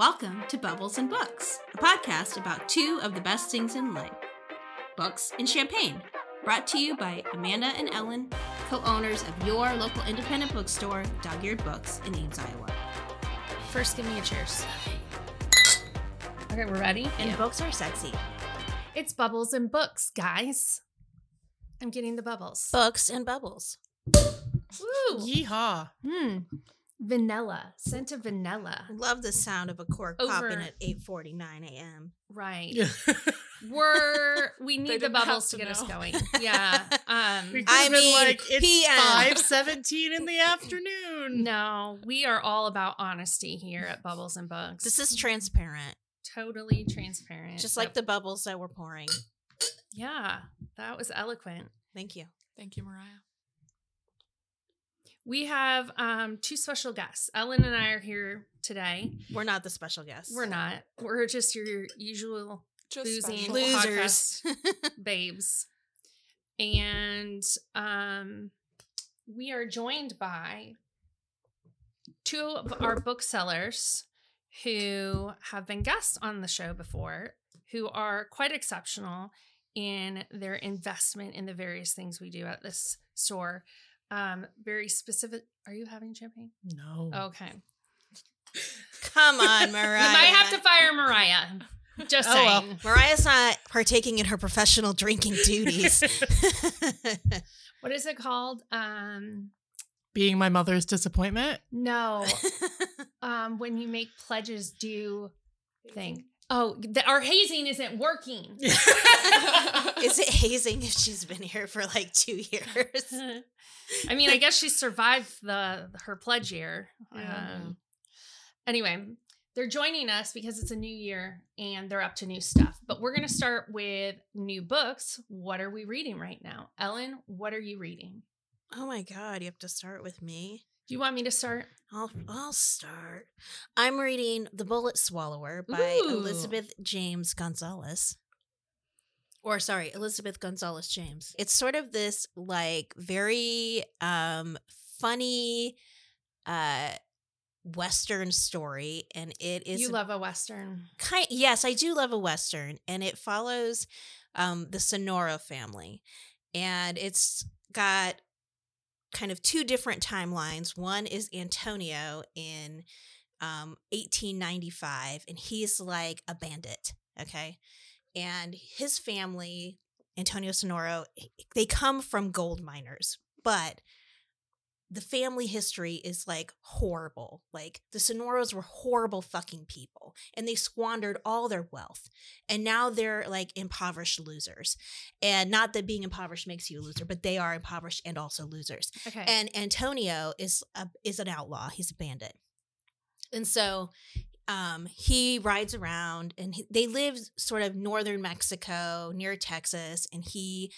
Welcome to Bubbles and Books, a podcast about two of the best things in life books and champagne. Brought to you by Amanda and Ellyn, co owners of your local independent bookstore, Dog Eared Books in Ames, Iowa. First, give me a cheers. Okay, we're ready. And books are sexy. It's bubbles and books, guys. I'm getting the bubbles. Books and bubbles. Woo! Yeehaw. Hmm. Vanilla. Scent of vanilla. Love the sound of a cork Over- popping at 8:49 a.m. Right. We're we need the bubbles to to get us going. Yeah. Um I mean, like, it's PM. five seventeen in the afternoon. no, we are all about honesty here at Bubbles and books This is transparent, totally transparent. just like Yep. the bubbles that we're pouring. Yeah, that was eloquent. Thank you. Thank you, Mariah. We have um two special guests. Ellyn and I are here today. We're not the special guests. We're not. We're just your usual Just Losing losers. babes. And um we are joined by two of our booksellers who have been guests on the show before, who are quite exceptional in their investment in the various things we do at this store. Um, very specific. Are you having champagne? No. Okay. Come on, Mariah. You might have to fire Mariah. Just Oh, saying. well. Mariah's not partaking in her professional drinking duties. What is it called? Um, Being my mother's disappointment. no. um, when you make pledges due thing. Oh, the, our hazing isn't working. Is it hazing if she's been here for like two years? I mean, I guess she survived the her pledge year. Um, anyway, they're joining us because it's a new year and they're up to new stuff. But we're going to start with new books. What are we reading right now? Ellyn, what are you reading? Oh my god, you have to start with me. Do you want me to start? I'll I'll start. I'm reading The Bullet Swallower by Ooh. Elizabeth James Gonzalez. Or sorry, Elizabeth Gonzalez James. It's sort of this like very um funny uh western story and it is you love a western. kind yes i do love a western and it follows um the sonora family and it's got kind of two different timelines. One is antonio in um 1895 and he's like a bandit okay? And his family antonio sonoro they come from gold miners but the family history is like horrible. Like the Sonoros were horrible fucking people and they squandered all their wealth. And now they're like impoverished losers. And not that being impoverished makes you a loser, but they are impoverished and also losers. Okay. And Antonio is a, is an outlaw. He's a bandit. And so um, he rides around and he, they live sort of northern Mexico near Texas. And he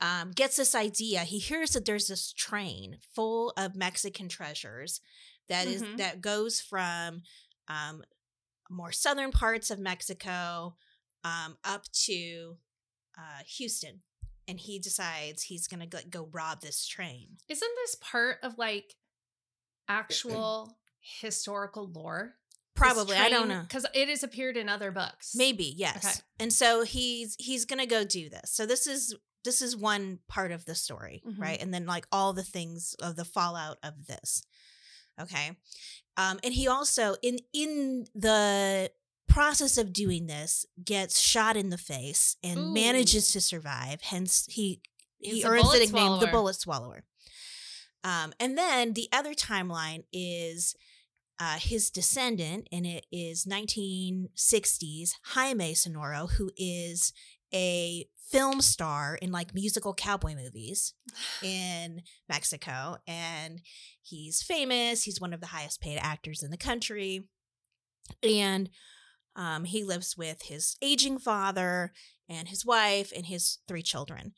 um, gets this idea. He hears that there's this train full of Mexican treasures that is Mhm. that goes from um, more southern parts of Mexico um, up to uh, Houston. And he decides he's gonna go, go rob this train. Isn't this part of like actual historical lore? Probably, I don't know. Because it has appeared in other books. Maybe yes. Okay. And so he's he's gonna go do this. So this is this is one part of the story, Mhm. right? And then like all the things of the fallout of this. Okay. Um, and he also in in the process of doing this gets shot in the face and Ooh. manages to survive. Hence he He's he earns the nickname the bullet swallower. Um, and then the other timeline is uh, his descendant, and it is 1960s Jaime Sonoro, who is a film star in like musical cowboy movies in Mexico, and he's famous. He's one of the highest paid actors in the country, and um, he lives with his aging father and his wife and his three children.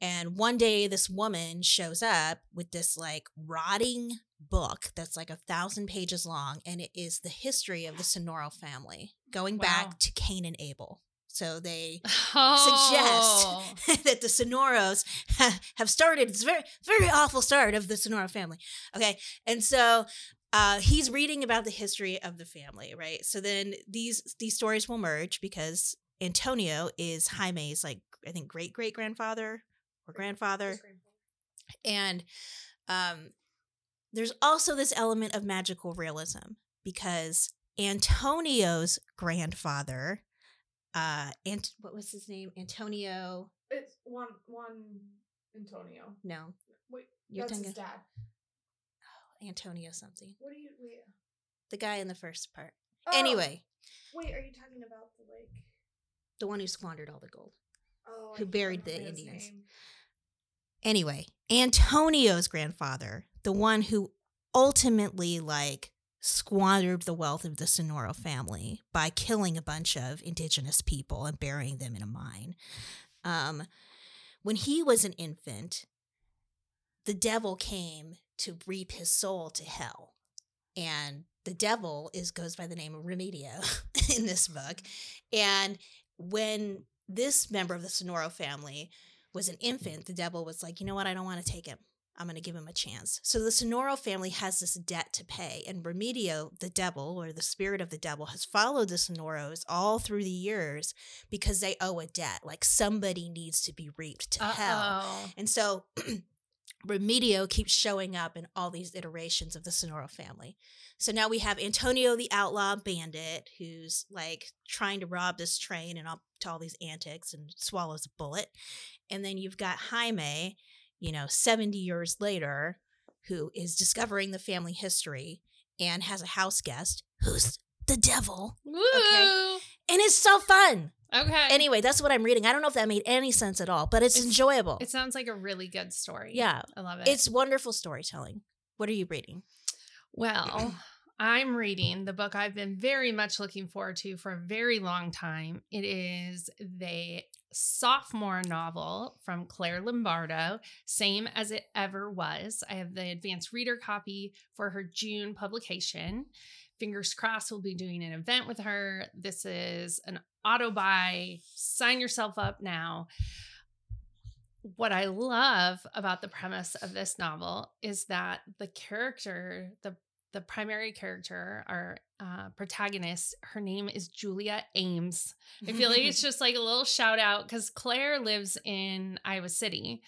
And one day, this woman shows up with this like rotting book that's like a thousand pages long, and it is the history of the Sonoro family going Wow. back to Cain and Abel. So they Oh. suggest that the Sonoros have started. It's a very, very awful start of the Sonora family. Okay. And so uh, he's reading about the history of the family, right? So then these these stories will merge because Antonio is Jaime's like I think great great grandfather or grandfather, and um, there's also this element of magical realism because Antonio's grandfather, uh, and what was his name? Antonio. It's one one Antonio. No, Wait, You're that's his dad. Antonio something. What do you wait? The guy in the first part. Oh, Anyway, wait, are you talking about the like? the one who squandered all the gold. Oh, Who can't buried the Indians. name. Anyway, Antonio's grandfather, the one who ultimately like squandered the wealth of the Sonoro family by killing a bunch of indigenous people and burying them in a mine. Um, when he was an infant, the devil came to reap his soul to hell. And the devil is goes by the name of Remedio in this book. And when this member of the Sonoro family was an infant, the devil was like, you know what? I don't want to take him. I'm going to give him a chance. So the Sonoro family has this debt to pay. And Remedio, the devil or the spirit of the devil, has followed the Sonoros all through the years because they owe a debt. Like somebody needs to be reaped to hell. Uh-oh. And so Remedio keeps showing up in all these iterations of the Sonoro family. So now we have Antonio the outlaw bandit who's like trying to rob this train and up to all these antics and swallows a bullet. And then you've got Jaime, you know, 70 years later, who is discovering the family history and has a house guest who's the devil. Woo! And it's so fun. Okay. Anyway, that's what I'm reading. I don't know if that made any sense at all, but it's, It's- enjoyable. it sounds like a really good story. yeah. I love it. It's wonderful storytelling. What are you reading? Well, I'm reading the book I've been very much looking forward to for a very long time. It is the sophomore novel from Claire Lombardo, same as it ever was. I have the advanced reader copy for her June publication. Fingers crossed, we'll be doing an event with her. This is an auto buy. Sign yourself up now. What I love about the premise of this novel is that the character, the the primary character, our uh, protagonist, her name is Julia Ames. I feel like it's just like a little shout out because Claire lives in Iowa City.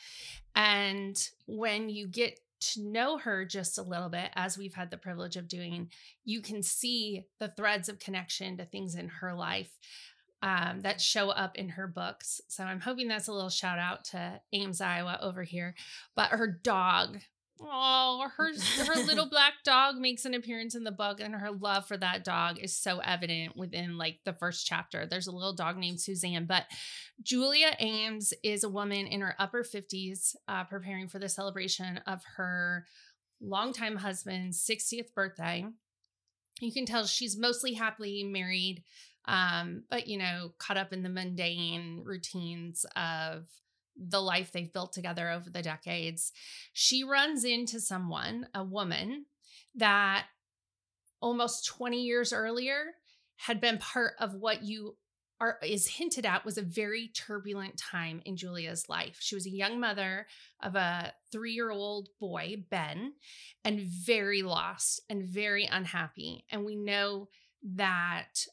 And when you get to know her just a little bit, as we've had the privilege of doing, you can see the threads of connection to things in her life um, that show up in her books. So I'm hoping that's a little shout out to Ames, Iowa over here. But her dog, oh, her her little black dog makes an appearance in the book, and her love for that dog is so evident within like the first chapter. There's a little dog named Suzanne, but Julia Ames is a woman in her upper 50s, uh, preparing for the celebration of her longtime husband's 60th birthday. You can tell she's mostly happily married, um, but you know, caught up in the mundane routines of the life they've built together over the decades. She runs into someone, a woman, that almost 20 years earlier had been part of what you are is hinted at was a very turbulent time in Julia's life. She was a young mother of a 3-year-old boy, Ben, and very lost and very unhappy. And we know that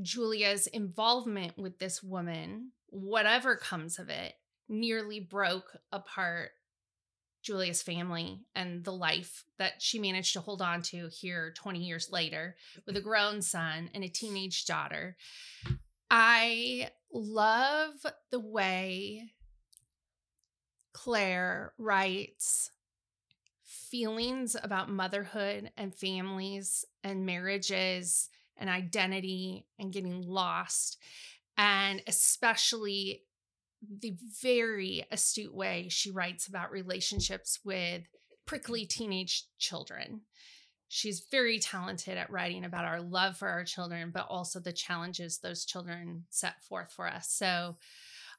Julia's involvement with this woman, whatever comes of it, nearly broke apart Julia's family and the life that she managed to hold on to here 20 years later with a mm-hmm. grown son and a teenage daughter. I love the way Claire writes feelings about motherhood and families and marriages and identity and getting lost, and especially the very astute way she writes about relationships with prickly teenage children. She's very talented at writing about our love for our children, but also the challenges those children set forth for us. So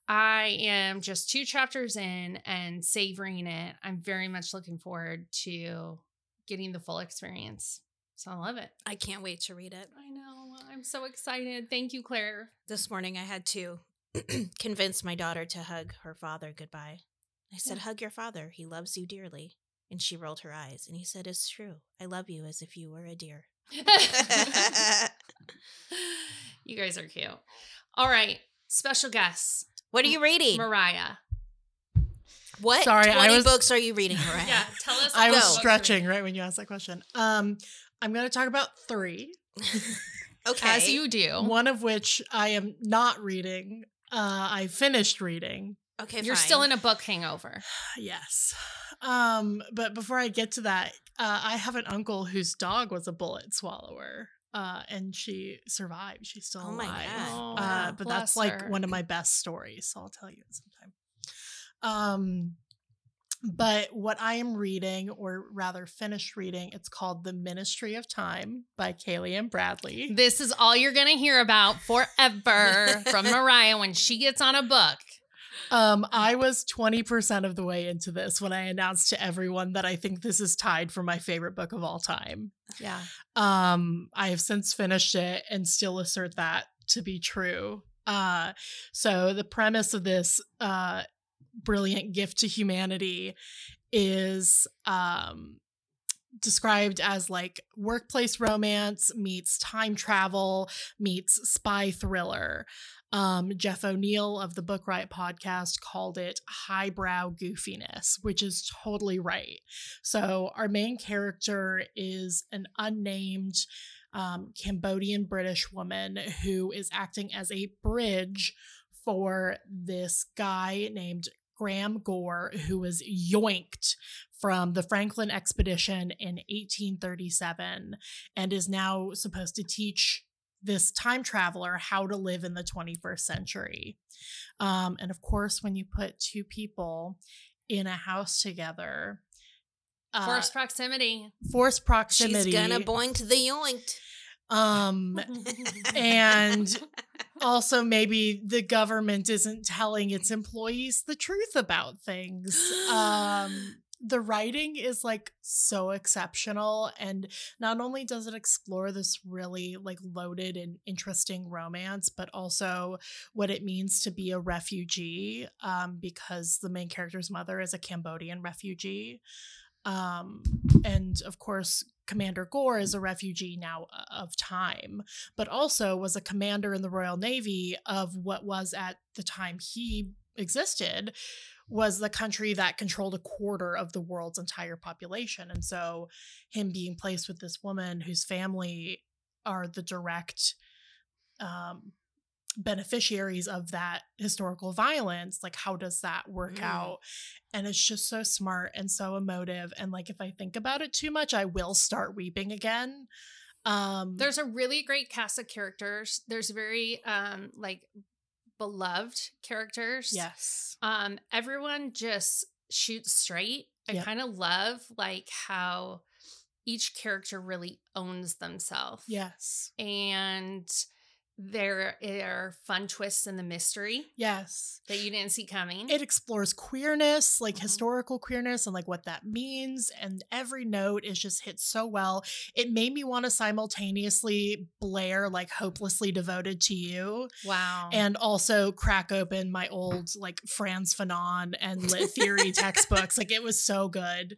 I am just two chapters in and savoring it. I'm very much looking forward to getting the full experience. So I love it. I can't wait to read it. I know. I'm so excited. Thank you, Claire. This morning I had to convince my daughter to hug her father goodbye. I said, Yeah. Hug your father. He loves you dearly. And she rolled her eyes and he said, It's true. I love you as if you were a deer. you guys are cute. All right. Special guests. What are you reading? Mariah. What Sorry, I was- books are you reading, Mariah? Yeah. Tell us. I what was stretching right when you asked that question. Um, I'm going to talk about three, okay. As you do. one of which I am not reading. Uh, I finished reading. Okay, You're fine. still in a book hangover. Yes. Um, but before I get to that, uh, I have an uncle whose dog was a bullet swallower. Uh, and she survived. She's still Oh my alive. God. Uh, Wow. but Bless that's like one of my best stories. So I'll tell you sometime. Um, but what I am reading, or rather finished reading, it's called The Ministry of Time by Kaliane Bradley. This is all you're going to hear about forever from Mariah when she gets on a book. Um, I was 20% of the way into this when I announced to everyone that I think this is tied for my favorite book of all time. Yeah. Um, I have since finished it and still assert that to be true. Uh, so the premise of this uh, brilliant gift to humanity is um, described as like workplace romance meets time travel meets spy thriller. Um, Jeff O'Neal of the Book Riot podcast called it highbrow goofiness, which is totally right. So, our main character is an unnamed um, Cambodian British woman who is acting as a bridge for this guy named Graham Gore, who was yoinked from the Franklin expedition in 1837 and is now supposed to teach this time traveler how to live in the 21st century. Um, and of course, when you put two people in a house together, uh, Force proximity. force proximity, She's gonna boink the yoinked. Um, and also maybe the government isn't telling its employees the truth about things. Um, the writing is like so exceptional and not only does it explore this really like loaded and interesting romance but also what it means to be a refugee um, because the main character's mother is a cambodian refugee um, and of course commander gore is a refugee now uh, of time but also was a commander in the royal navy of what was at the time he existed was the country that controlled a quarter of the world's entire population. And so him being placed with this woman whose family are the direct um, beneficiaries of that historical violence, like how does that work Mm. out? And it's just so smart and so emotive. And like if I think about it too much, I will start weeping again. Um There's a really great cast of characters. There's very um like beloved characters. yes. Um everyone just shoots straight. I Yep. kind of love like how each character really owns themselves. Yes. And there are fun twists in the mystery Yes. that you didn't see coming. it explores queerness like Mhm. historical queerness and like what that means and every note is just hit so well it made me want to simultaneously blare like hopelessly devoted to you wow. and also crack open my old like frantz fanon and lit theory textbooks like it was so good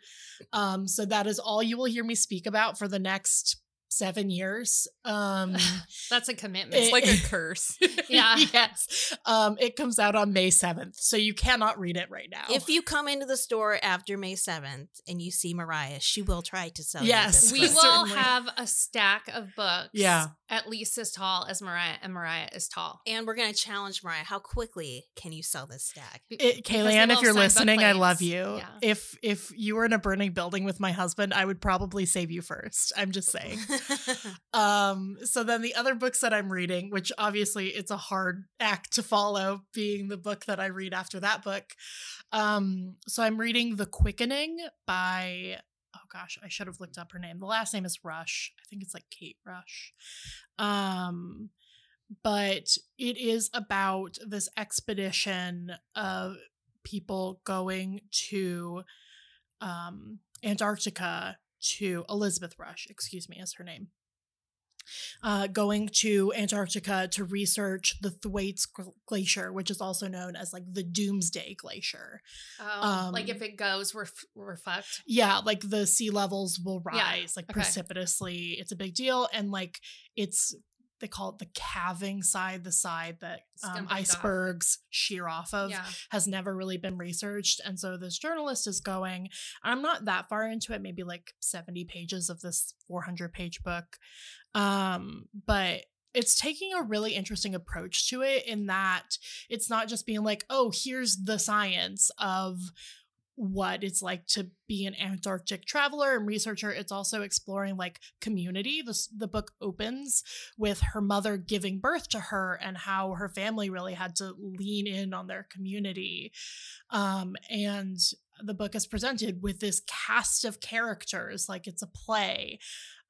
um so that is all you will hear me speak about for the next seven years um That's a commitment. It- It's like a curse. Yeah. yes um it comes out on may 7th so you cannot read it right now If you come into the store after May 7th and you see Mariah, she will try to sell Yes. you this we will Certainly. have a stack of books Yeah. at least as tall as Mariah and Mariah is tall. And we're going to challenge Mariah. How quickly can you sell this stack? Be- It, because Kayleigh, they if you're listening, I love you. Yeah. If if you were in a burning building with my husband, I would probably save you first. I'm just saying. um, so then the other books that I'm reading, which obviously it's a hard act to follow, being the book that I read after that book. Um, so I'm reading The Quickening by oh gosh, I should have looked up her name. The last name is Rush. I think it's like Kate Rush. Um, but it is about this expedition of people going to um, Antarctica to Elizabeth Rush, excuse me, is her name. uh, going to Antarctica to research the Thwaites Glacier, which is also known as like the Doomsday Glacier. Oh, like Um, if it goes, we're f- we're fucked. Yeah, like the sea levels will Yeah, rise like okay. precipitously. It's a big deal. And like it's, they call it the calving side, the side that um, break off. icebergs shear off of Yeah. has never really been researched. And so this journalist is going, I'm not that far into it, maybe like 70 pages of this 400 page book. Um, but it's taking a really interesting approach to it in that it's not just being like, oh, here's the science of what it's like to be an Antarctic traveler and researcher. It's also exploring like community. This the book opens with her mother giving birth to her and how her family really had to lean in on their community. Um, and the book is presented with this cast of characters like it's a play.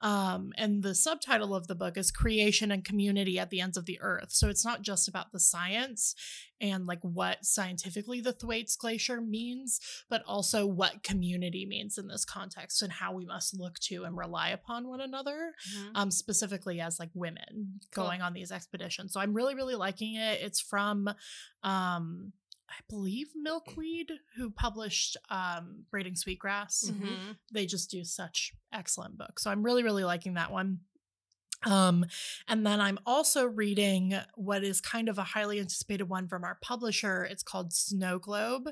Um, and the subtitle of the book is Creation and Community at the Ends of the Earth. So it's not just about the science and like what scientifically the Thwaites Glacier means, but also what community means in this context and how we must look to and rely upon one another um, specifically as like women Cool. going on these expeditions. So I'm really, really liking it. It's from, um, I believe Milkweed, who published um, Braiding Sweetgrass. Mhm. They just do such excellent books. So I'm really, really liking that one. Um, and then I'm also reading what is kind of a highly anticipated one from our publisher. It's called Snow Globe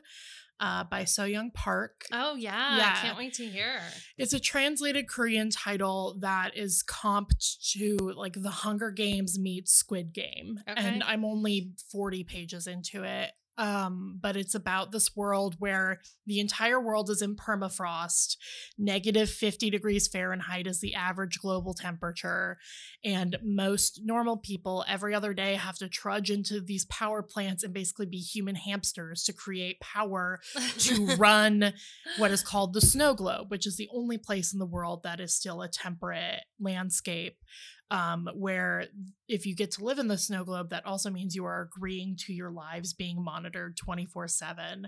uh, by Soyoung Park. Oh yeah. Yeah. I can't wait to hear. It's a translated Korean title that is comped to like The Hunger Games meets Squid Game. Okay. And I'm only 40 pages into it. Um, but it's about this world where the entire world is in permafrost. Negative 50 degrees Fahrenheit is the average global temperature. And most normal people every other day have to trudge into these power plants and basically be human hamsters to create power to run what is called the snow globe, which is the only place in the world that is still a temperate landscape. Um, where if you get to live in the snow globe, that also means you are agreeing to your lives being monitored 24 7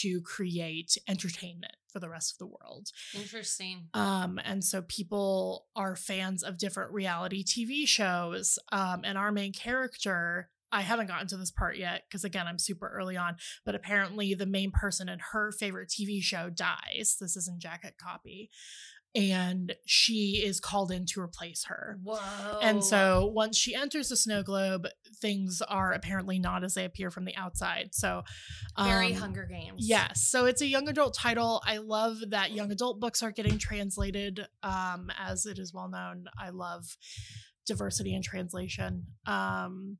to create entertainment for the rest of the world. Interesting. Um, and so people are fans of different reality TV shows. Um, and our main character, I haven't gotten to this part yet because again, I'm super early on, but apparently the main person in her favorite TV show dies. This is in jacket copy. And she is called in to replace her. Whoa. And so once she enters the snow globe, things are apparently not as they appear from the outside. So very um, Hunger Games. Yes. So it's a young adult title. I love that young adult books are getting translated. Um, as it is well known, I love diversity in translation. Um,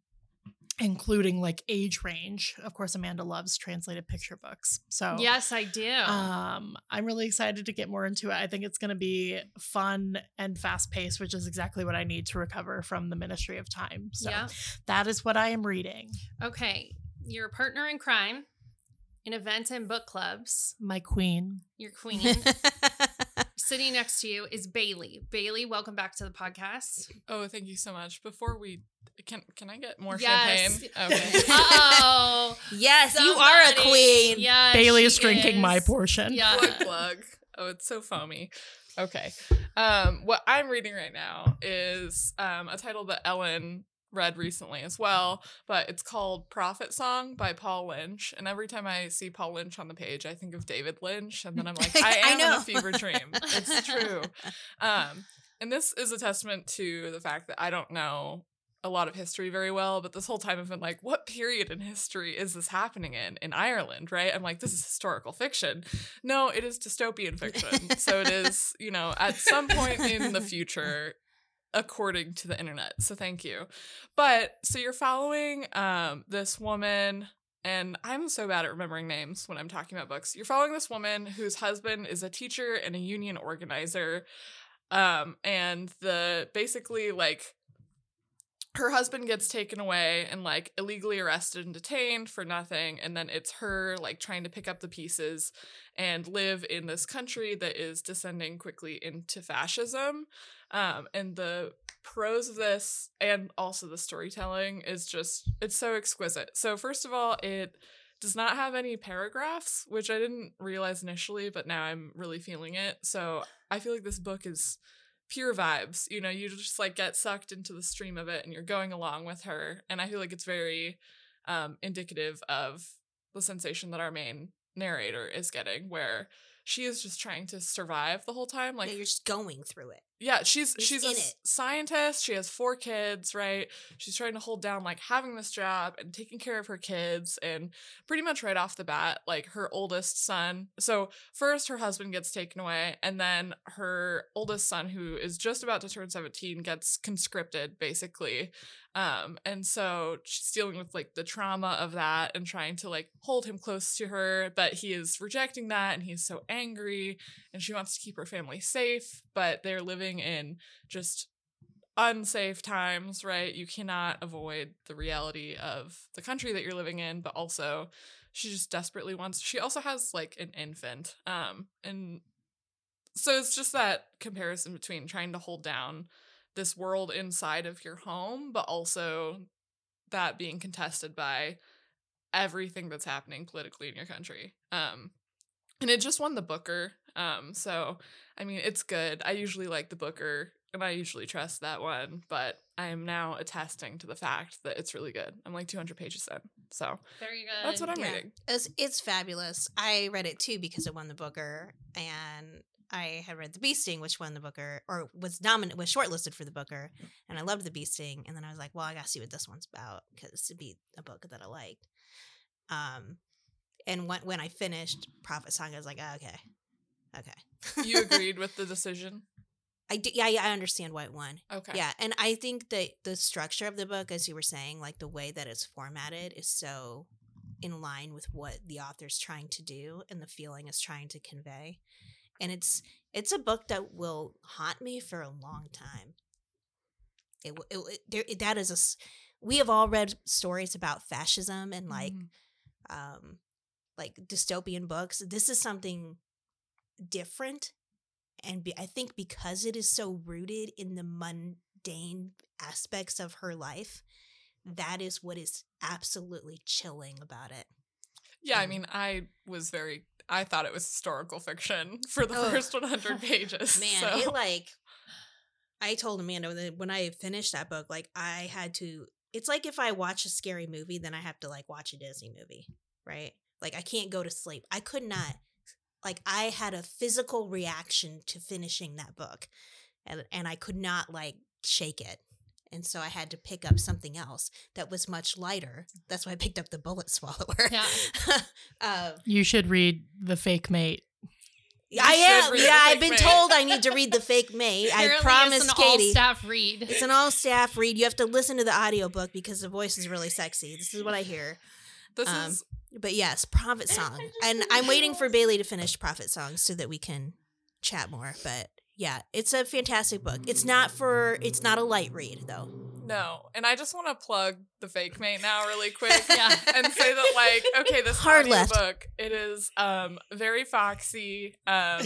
including like age range. Of course, Amanda loves translated picture books. So Yes, I do. um, I'm really excited to get more into it. I think it's going to be fun and fast paced, which is exactly what I need to recover from the Ministry of Time. So yeah. that is what I am reading. Okay. Your partner in crime in events and book clubs, My queen. your queen, sitting next to you is Bailey. Bailey, welcome back to the podcast. Oh, thank you so much. Before we can can I get more Yes. champagne? Okay. Uh-oh. yes, you are a queen. Yeah. Bailey is drinking my portion. Yeah. plug plug. Oh, it's so foamy. Okay. Um, what I'm reading right now is um, a title that Ellyn read recently as well, but it's called Prophet Song by Paul Lynch. And every time I see Paul Lynch on the page, I think of David Lynch, and then I'm like, I I am in know. a fever dream. It's true. Um, and this is a testament to the fact that I don't know a lot of history very well, but this whole time I've been like, what period in history is this happening in? In Ireland, right? I'm like, this is historical fiction. No, it is dystopian fiction. so it is, you know, at some point in the future, according to the internet. So thank you. But so you're following um this woman and I'm so bad at remembering names when I'm talking about books. You're following this woman whose husband is a teacher and a union organizer. Um, and the basically like her husband gets taken away and like illegally arrested and detained for nothing and then it's her like trying to pick up the pieces and live in this country that is descending quickly into fascism um and the prose of this and also the storytelling is just it's so exquisite so first of all it does not have any paragraphs which i didn't realize initially but now i'm really feeling it so i feel like this book is pure vibes. You know, you just like get sucked into the stream of it and you're going along with her. And I feel like it's very um indicative of the sensation that our main narrator is getting where she is just trying to survive the whole time like yeah, you're just going through it. Yeah, she's She's she's a it. scientist. She has four kids, right? She's trying to hold down like having this job and taking care of her kids and pretty much right off the bat, like her oldest son. So first her husband gets taken away and then her oldest son who is just about to turn 17 gets conscripted basically. Um and so she's dealing with like the trauma of that and trying to like hold him close to her, but he is rejecting that and he's so angry and she wants to keep her family safe, but they're living in just unsafe times, right? You cannot avoid the reality of the country that you're living in, but also she just desperately wants she also has like an infant. Um and so it's just that comparison between trying to hold down this world inside of your home, but also that being contested by everything that's happening politically in your country. Um and it just won the Booker. Um so I mean it's good. I usually like the Booker and I usually trust that one, but I am now attesting to the fact that it's really good. I'm like 200 pages in. So Very good. that's what I'm Yeah. reading. It's it's fabulous. I read it too because it won the Booker, and I had read the Bee Sting, which won the Booker or was nominated, was shortlisted for the Booker, and I loved the Bee Sting. And then I was like, well, I gotta see what this one's about because it'd be a book that I liked. Um, and when when I finished Prophet Song, I was like, oh, okay, okay. You agreed with the decision? I did, yeah, yeah, I understand why it won. Okay. Yeah, and I think that the structure of the book, as you were saying, like the way that it's formatted, is so in line with what the author's trying to do and the feeling is trying to convey. And it's it's a book that will haunt me for a long time. It, it, w- there, it that is a. We have all read stories about fascism and like Mhm. um like dystopian books this is something different and be, i think because it is so rooted in the mundane aspects of her life that is what is absolutely chilling about it Yeah, I mean, I was very I thought it was historical fiction for the Ugh. first 100 pages. man so. it like i told amanda that when i finished that book like i had to it's like if i watch a scary movie then i have to like watch a disney movie right like i can't go to sleep i could not like i had a physical reaction to finishing that book and, and i could not like shake it and so i had to pick up something else that was much lighter that's why i picked up the bullet swallower Yeah. um, You should read The Fake Mate. You I am. Yeah, I've been Mate. told I need to read the fake mate. I Apparently promised it's an Katie. all-staff read. It's an all staff read. You have to listen to the audiobook because the voice is really sexy. This is what I hear. This um, is But yes, Prophet Song. And I'm waiting for Bailey to finish Prophet Song so that we can chat more. But yeah, it's a fantastic book. It's not for it's not a light read though. No. And I just want to plug the fake mate now really quick. Yeah. and say that like okay this Hard left. book it is um very foxy um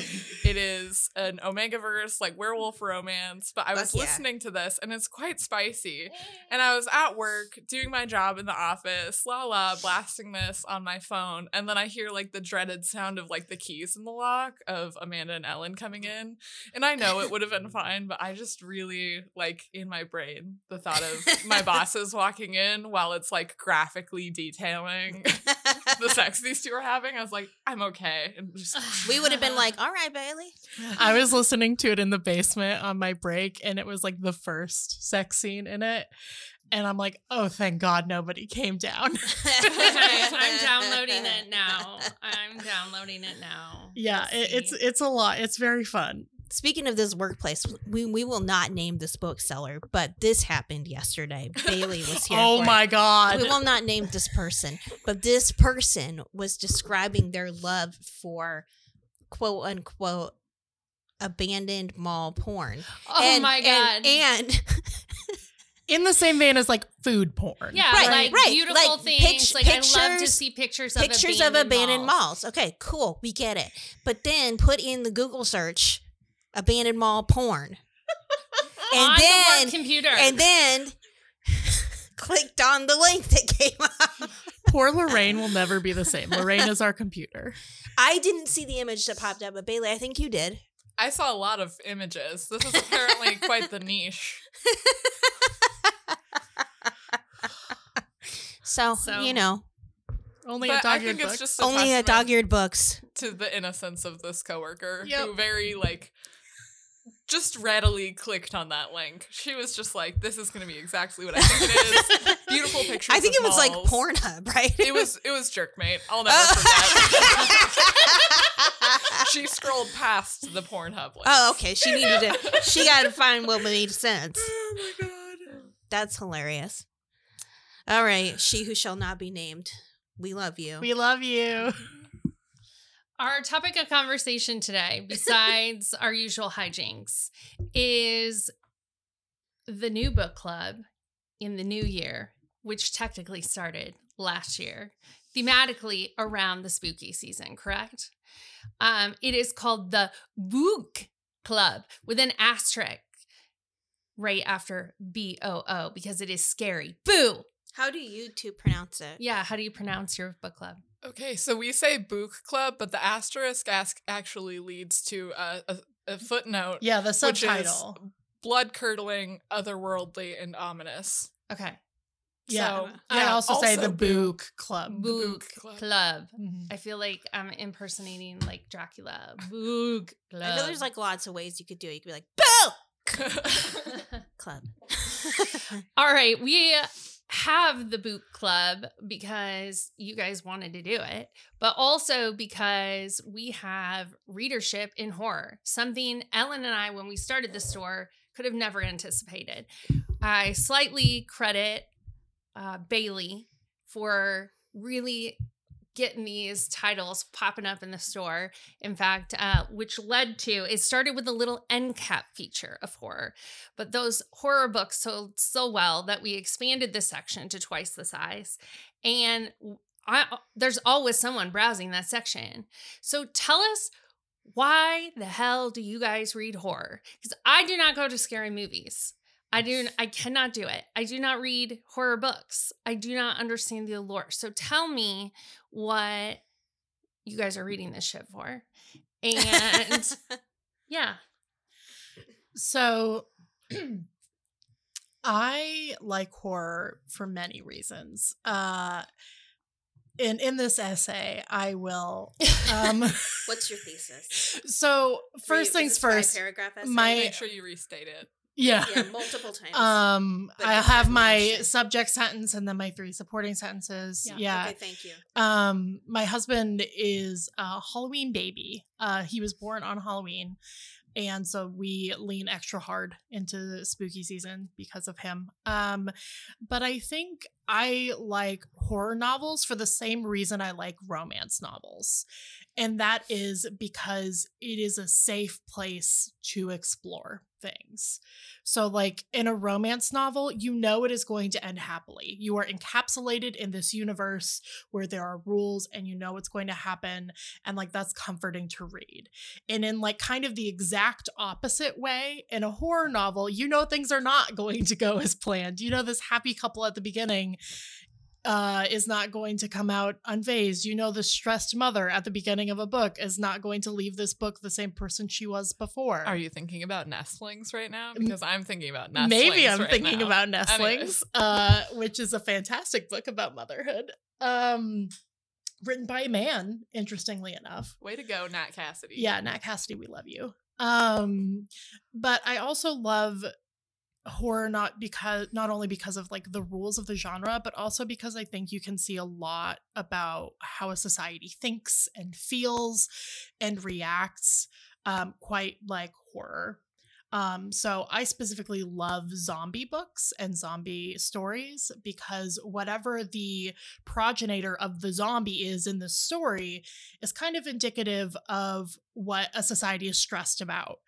it is an omega verse like werewolf romance but i was Fuck yeah. listening to this and it's quite spicy and i was at work doing my job in the office la la blasting this on my phone and then i hear like the dreaded sound of like the keys in the lock of amanda and ellyn coming in and i know it would have been fine but i just really like in my brain the thought of my bosses walking in while it's like graphically detailing the sex these two are having. I was like, I'm okay. And just we would have been like, all right, Bailey. I was listening to it in the basement on my break, and it was like the first sex scene in it. And I'm like, oh, thank God nobody came down. I'm downloading it now. I'm downloading it now. yeah, it, it's it's a lot. It's very fun. Speaking of this workplace, we, we will not name this bookseller, but this happened yesterday. Bailey was here. Oh for it. my God. we will not name this person, but this person was describing their love for quote unquote abandoned mall porn. Oh And- my god. And, and In the same vein as like food porn. yeah, Right, like right. beautiful Like, things. pict- like I love to pictures- see pictures of pictures abandoned of abandoned malls. malls. Okay, cool, we get it. But then put in the Google search abandoned mall porn. And on the then work computer. and then clicked on the link that came up. Poor Lorraine will never be the same. Lorraine is our computer. I didn't see the image that popped up, but Bailey, I think you did. I saw a lot of images. This is apparently quite the niche. So, So- you know, Only But a I dog think eared it's book. just only a testament dog eared books. to the innocence of this coworker Yep. who very like just readily clicked on that link. She was just like, "This is going to be exactly what I think it is." Beautiful pictures. I think of it was like. Pornhub, right? It was it was Jerkmate. I'll never Oh. forget. she scrolled past the Pornhub link. oh, okay. She needed to. She got to find what made sense. Oh my god. That's hilarious. All right, she who shall not be named. We love you. we love you. Our topic of conversation today, besides our usual hijinks, is the new book club in the new year, which technically started last year, thematically around the spooky season, correct? Um, it is called the Book Club with an asterisk right after B O O because it is scary. Boo! How do you two pronounce it? Yeah, how do you pronounce your book club? Okay, so we say book club, but the asterisk ask actually leads to a, a, a footnote. Yeah, the subtitle. blood curdling, otherworldly, and ominous. Okay. Yeah. So, I yeah, also, say the boo. Book Club. Book Book Club. Club. Mhm. I feel like I'm impersonating like Dracula. Book Club. I feel there's like lots of ways you could do it. You could be like, Boo! Club. All right, we have the boot club because you guys wanted to do it, but also because we have readership in horror. Something Ellyn and I, when we started the store, could have never anticipated. I slightly credit uh, Bailey for really getting these titles popping up in the store. In fact, uh, which led to it started with a little end cap feature of horror, but those horror books sold so well that we expanded the section to twice the size, and I, there's always someone browsing that section. So tell us. Why the hell do you guys read horror? Because I do not go to scary movies. I do I cannot do it. I do not read horror books. I do not understand the allure. So tell me what you guys are reading this shit for. And yeah. So I like horror for many reasons. Uh in in this essay, I will um What's your thesis? so first Is things first. five first. Paragraph essay? my- Make sure you restate it. Yeah. yeah, multiple times. Um I just have my subject sentence and then my three supporting sentences. Yeah. Yeah. Okay, thank you. Um, my husband is a Halloween baby. Uh, he was born on Halloween, and so we lean extra hard into spooky season because of him. Um, but I think I like horror novels for the same reason I like romance novels, and that is because it is a safe place to explore things. So, like in a romance novel, you know it is going to end happily. You are encapsulated in this universe where there are rules and you know what's going to happen. And like that's comforting to read. And in like kind of the exact opposite way, in a horror novel, you know things are not going to go as planned. You know, this happy couple at the beginning uh is not going to come out unfazed. You know the stressed mother at the beginning of a book is not going to leave this book the same person she was before. Are you thinking about nestlings right now? Because I'm thinking about nestlings. Maybe I'm right thinking now. about nestlings, uh, which is a fantastic book about motherhood. Um, written by a man, interestingly enough. Way to go, Nat Cassidy. Yeah, Nat Cassidy, we love you. Um, but I also love horror not because not only because of like the rules of the genre but also because i think you can see a lot about how a society thinks and feels and reacts um quite like horror. Um so i specifically love zombie books and zombie stories because whatever the progenitor of the zombie is in the story is kind of indicative of what a society is stressed about.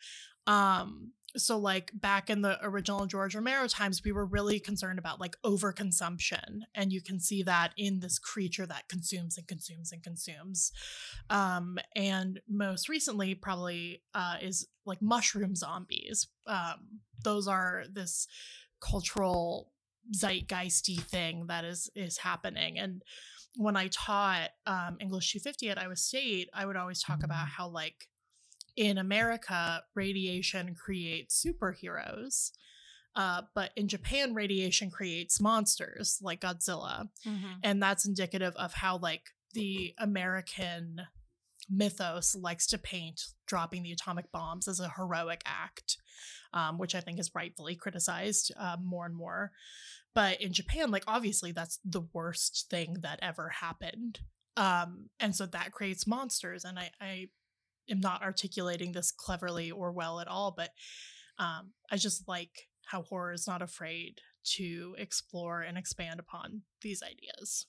Um so like back in the original George Romero times we were really concerned about like overconsumption and you can see that in this creature that consumes and consumes and consumes. Um and most recently probably uh is like mushroom zombies. Um those are this cultural zeitgeisty thing that is is happening. And when I taught um, English 250 at Iowa State, I would always talk about how like in America, radiation creates superheroes. Uh, but in Japan, radiation creates monsters like Godzilla. Mhm. And that's indicative of how, like, the American mythos likes to paint dropping the atomic bombs as a heroic act, um, which I think is rightfully criticized uh, more and more. But in Japan, like, obviously, that's the worst thing that ever happened. Um, and so that creates monsters. And I, I am not articulating this cleverly or well at all, but um, I just like how horror is not afraid to explore and expand upon these ideas.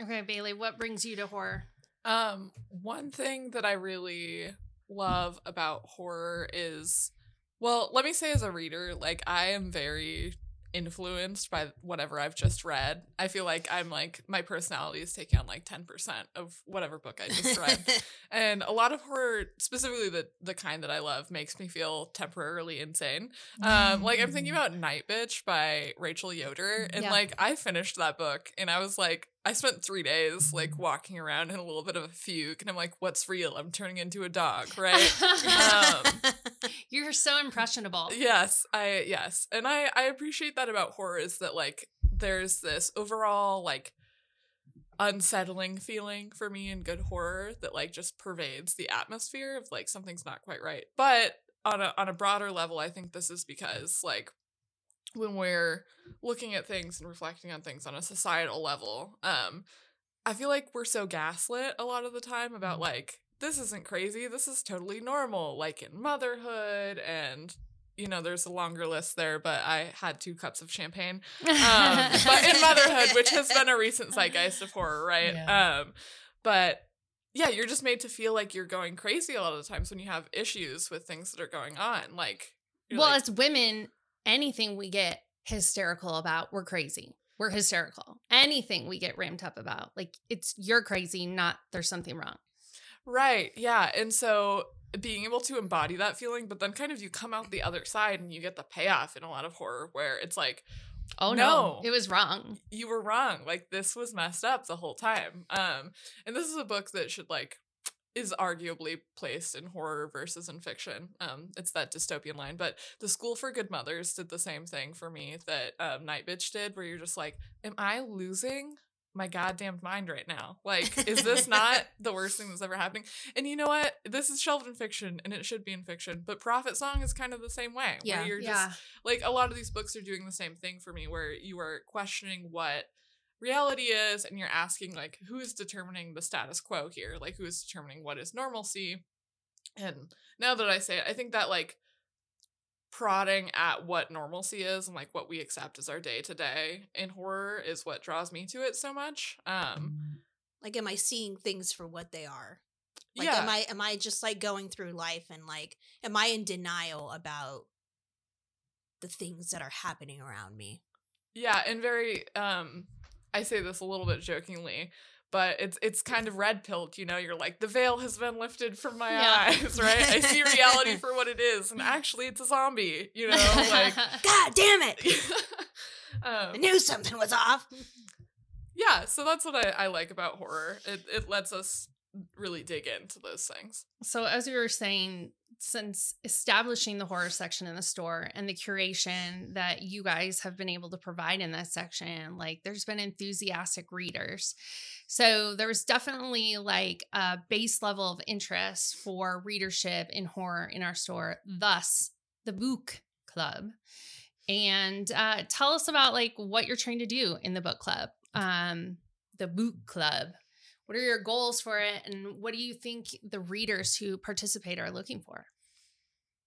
Okay, Bailey, what brings you to horror? Um, one thing that I really love about horror is, well, let me say as a reader, like I am very influenced by whatever I've just read. I feel like I'm like my personality is taking on like 10% of whatever book I just read. and a lot of horror, specifically the the kind that I love, makes me feel temporarily insane. Um, like I'm thinking about Night Bitch by Rachel Yoder, and Yeah. like I finished that book, and I was like, I spent three days like walking around in a little bit of a fugue, and I'm like, what's real? I'm turning into a dog, right? um, You're so impressionable. yes, I yes, and I I appreciate that about horror is that like there's this overall like unsettling feeling for me in good horror that like just pervades the atmosphere of like something's not quite right. But on a on a broader level, I think this is because like when we're looking at things and reflecting on things on a societal level, um I feel like we're so gaslit a lot of the time about like this isn't crazy, this is totally normal, like in motherhood and you know, there's a longer list there, but I had two cups of champagne um, but in motherhood, which has been a recent zeitgeist of horror, right? Yeah. Um, but yeah, you're just made to feel like you're going crazy a lot of the times when you have issues with things that are going on. Like, well, like, as women, anything we get hysterical about, we're crazy. We're hysterical. Anything we get ramped up about, like it's you're crazy, not there's something wrong. right, yeah, and so being able to embody that feeling, but then kind of you come out the other side and you get the payoff in a lot of horror where it's like Oh no, No. it was wrong. you were wrong. Like this was messed up the whole time. Um, and this is a book that should like is arguably placed in horror versus in fiction. Um, it's that dystopian line. But the School for Good Mothers did the same thing for me that um, Night Bitch did, where you're just like, am I losing my goddamn mind right now? Like, is this not the worst thing that's ever happening? And you know what? This is shelved in fiction, and it should be in fiction. But Prophet Song is kind of the same way. Yeah, where you're just Yeah. like a lot of these books are doing the same thing for me where you are questioning what reality is and you're asking like who is determining the status quo here? Like who is determining what is normalcy? And now that i say it i think that like prodding at what normalcy is and like what we accept as our day to day in horror is what draws me to it so much um like am i seeing things for what they are? Like yeah. Am i am i just like going through life and like am i in denial about the things that are happening around me? Yeah, and very um I say this a little bit jokingly, but it's it's kind of red pilled, you know, you're like the veil has been lifted from my Yeah. eyes, right? I see reality for what it is and actually it's a zombie, you know, like god damn it i um, knew something was off yeah, so that's what I, I like about horror. It it lets us really dig into those things. So, as you were saying, since establishing the horror section in the store and the curation that you guys have been able to provide in that section, like there's been enthusiastic readers. So, there's definitely like a base level of interest for readership in horror in our store, thus, the book club. And uh, tell us about like what you're trying to do in the book club, um, the book club what are your goals for it and what do you think the readers who participate are looking for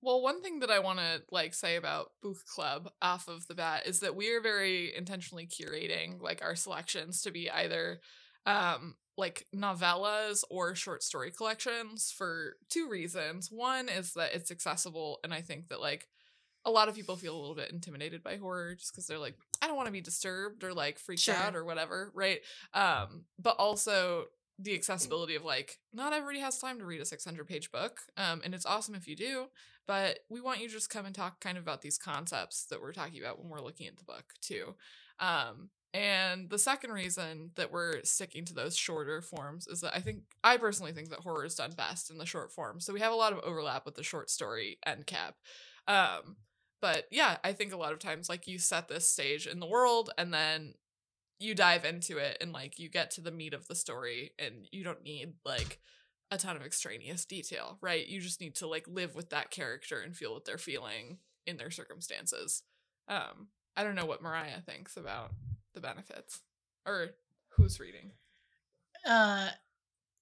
Well, one thing that I want to like say about Book Club off of the bat is that we are very intentionally curating like our selections to be either um like novellas or short story collections for two reasons. One is that it's accessible and I think that like a lot of people feel a little bit intimidated by horror just because they're like, I don't want to be disturbed or like freaked Sure. out or whatever, right? Um, but also the accessibility of like, not everybody has time to read a 600 page book. Um, and it's awesome if you do, but we want you to just come and talk kind of about these concepts that we're talking about when we're looking at the book too. Um, and the second reason that we're sticking to those shorter forms is that I think I personally think that horror is done best in the short form. So we have a lot of overlap with the short story end cap. Um, but yeah, I think a lot of times like you set this stage in the world and then you dive into it and like you get to the meat of the story and you don't need like a ton of extraneous detail, right? You just need to like live with that character and feel what they're feeling in their circumstances. Um, I don't know what Mariah thinks about the benefits or who's reading. Uh,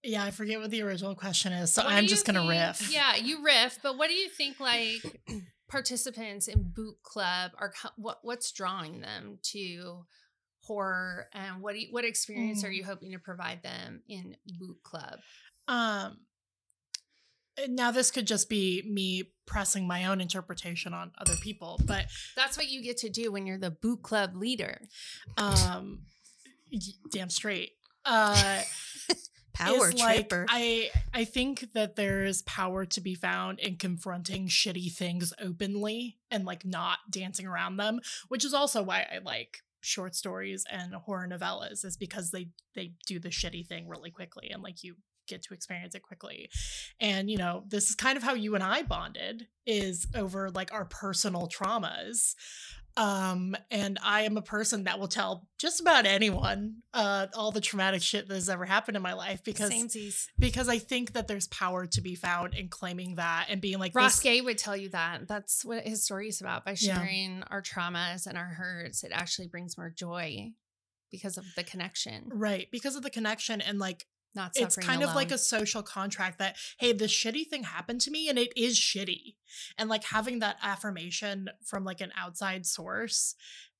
yeah, I forget what the original question is, so What I'm just gonna think- riff. Yeah, you riff, but what do you think like participants in boot club are what what's drawing them to horror and what you, what experience are Mm. you hoping to provide them in boot club? Um, now this could just be me pressing my own interpretation on other people, but That's what you get to do when you're the boot club leader. um, damn straight. Uh, Is like. I I think that there's power to be found in confronting shitty things openly and like not dancing around them, which is also why I like short stories and horror novellas is because they they do the shitty thing really quickly and like you get to experience it quickly. And you know, this is kind of how you and I bonded is over like our personal traumas um and i am a person that will tell just about anyone uh all the traumatic shit that has ever happened in my life because Samesies. because i think that there's power to be found in claiming that and being like Ross Gay would tell you that. That's what his story is about. By Yeah. sharing our traumas and our hurts, it actually brings more joy because of the connection, right because of the connection and like not it's kind of like a social contract that hey this shitty thing happened to me and it is shitty. And like having that affirmation from like an outside source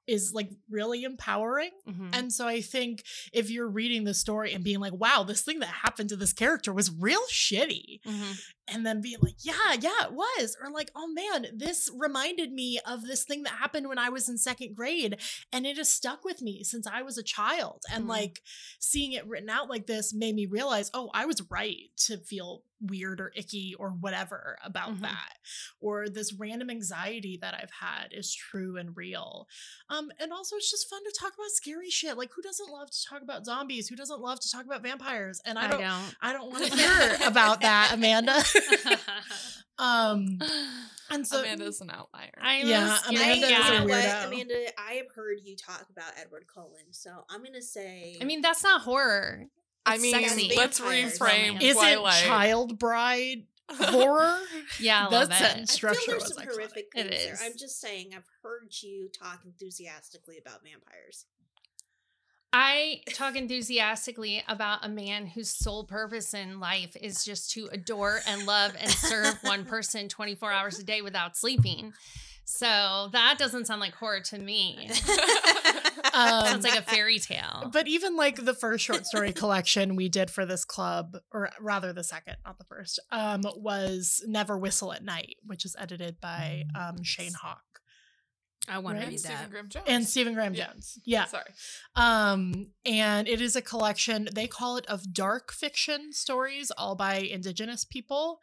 is like really empowering Mhm. And so I think if you're reading the story and being like, wow, this thing that happened to this character was real shitty. Mhm. And then being like, yeah, yeah, it was. Or like, oh man, this reminded me of this thing that happened when I was in second grade. And it has stuck with me since I was a child. And Mhm. like seeing it written out like this made me realize, oh, I was right to feel weird or icky or whatever about Mhm. that. Or this random anxiety that I've had is true and real. Um, and also it's just fun to talk about scary shit. Like who doesn't love to talk about zombies? Who doesn't love to talk about vampires? And I I don't don't. I don't want to hear about that, Amanda. um and so Amanda's an outlier. I'm Yeah, Amanda scaredy is a you know cat. what, weirdo. Amanda? I have heard you talk about Edward Cullen, so I'm gonna say. I mean, that's not horror. I mean, sexy. let's reframe is Twilight. it child bride horror? Yeah, I that love it. sentence I feel structure there's was some iconic. horrific It things there. is. I'm just saying, I've heard you talk enthusiastically about vampires. I talk enthusiastically about a man whose sole purpose in life is just to adore and love and serve one person 24 hours a day without sleeping. So that doesn't sound like horror to me. Um, Sounds like a fairy tale. But even like the first short story collection we did for this club, or rather the second, not the first, um, was Never Whistle at Night, which is edited by um, Shane Hawk I want Right. to and read Stephen that. Graham Jones. and Stephen Graham Yeah. Jones. Yeah. Sorry. Um, and it is a collection, they call it of dark fiction stories, all by indigenous people.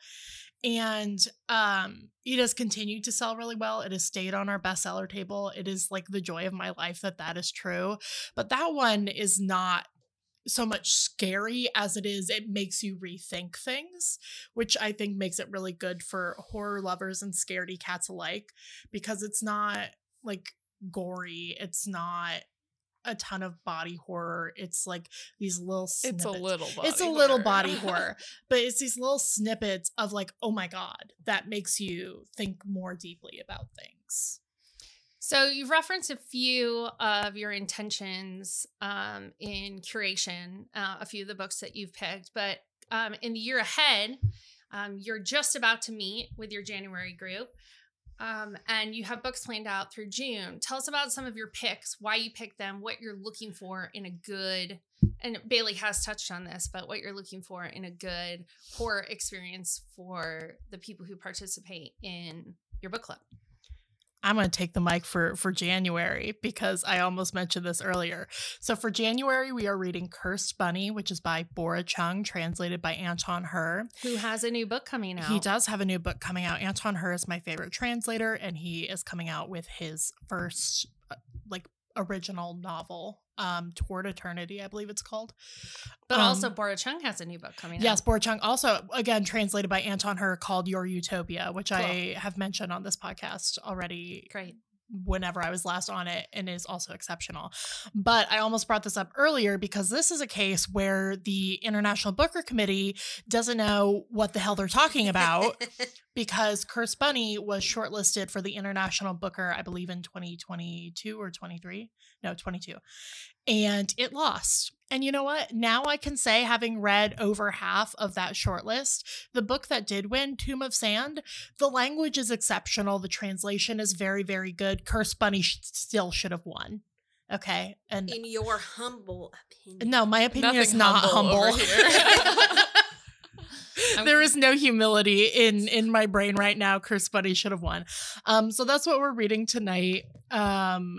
And um, it has continued to sell really well. It has stayed on our bestseller table. It is like the joy of my life that that is true. But that one is not so much scary as it is it makes you rethink things which i think makes it really good for horror lovers and scaredy cats alike because it's not like gory it's not a ton of body horror it's like these little It's a little body it's a little horror. body horror but it's these little snippets of like oh my god that makes you think more deeply about things So you've referenced a few of your intentions um, in curation, uh, a few of the books that you've picked, but um, in the year ahead, um, you're just about to meet with your January group. Um, and you have books planned out through June. Tell us about some of your picks, why you picked them, what you're looking for in a good, and Bailey has touched on this, but what you're looking for in a good horror experience for the people who participate in your book club. I'm going to take the mic for for January because I almost mentioned this earlier. So for January, we are reading Cursed Bunny, which is by Bora Chung, translated by Anton Hur. Who has a new book coming out? He does have a new book coming out. Anton Hur is my favorite translator, and he is coming out with his first uh, like original novel, um, Toward Eternity, I believe it's called. But also, Um, Bora Chung has a new book coming Yes, out. Bora Chung, also again translated by Anton Hur, called Your Utopia, which I have mentioned on this podcast already Great. Whenever I was last on it and is also exceptional. But I almost brought this up earlier because this is a case where the International Booker Committee doesn't know what the hell they're talking about because Curse Bunny was shortlisted for the International Booker, I believe in 2022 or 23. No, 22. And it lost. And you know what? Now I can say, having read over half of that shortlist, the book that did win, Tomb of Sand, the language is exceptional. The translation is very, very good. Curse Bunny sh- still should have won. Okay. And In your humble opinion. no, my opinion is Nothing not humble humble. here. there is no humility in in my brain right now. Curse Bunny should have won. Um, so that's what we're reading tonight. Um,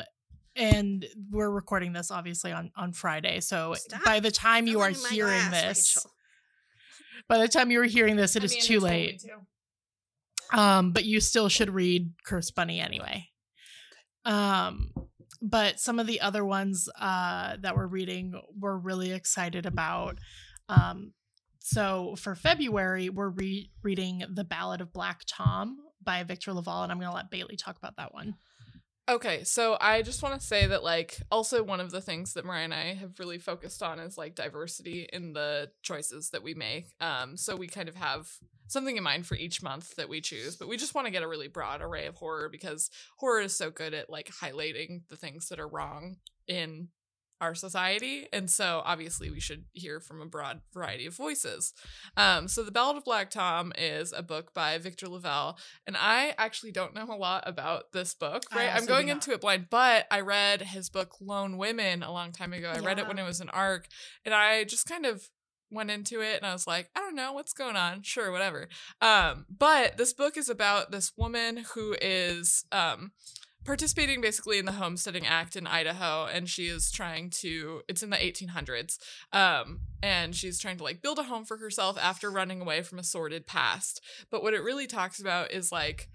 and we're recording this obviously on on Friday. So Stop by the time you are Filling hearing glass, this, Rachel. by the time you are hearing this, it is Amanda too late. to. Um, but you still should read Curse Bunny anyway. Um, but some of the other ones uh, that we're reading, we're really excited about. Um, so for February, we're re- reading The Ballad of Black Tom by Victor LaValle, and I'm going to let Bailey talk about that one. Okay, so I just want to say that like also one of the things that Mariah and I have really focused on is like diversity in the choices that we make. Um, so we kind of have something in mind for each month that we choose, but we just want to get a really broad array of horror because horror is so good at like highlighting the things that are wrong in our society and so obviously we should hear from a broad variety of voices. Um, so the ballad of black tom is a book by victor LaValle and i actually don't know a lot about this book right? I'm going into it blind but i read his book lone women a long time ago. I read it when it was an arc and i just kind of went into it and i was like i don't know what's going on? Sure whatever. Um, but this book is about this woman who is um, participating basically in the homesteading act in idaho and she is trying to it's in the 1800s um, and she's trying to like build a home for herself after running away from a sordid past. But what it really talks about is like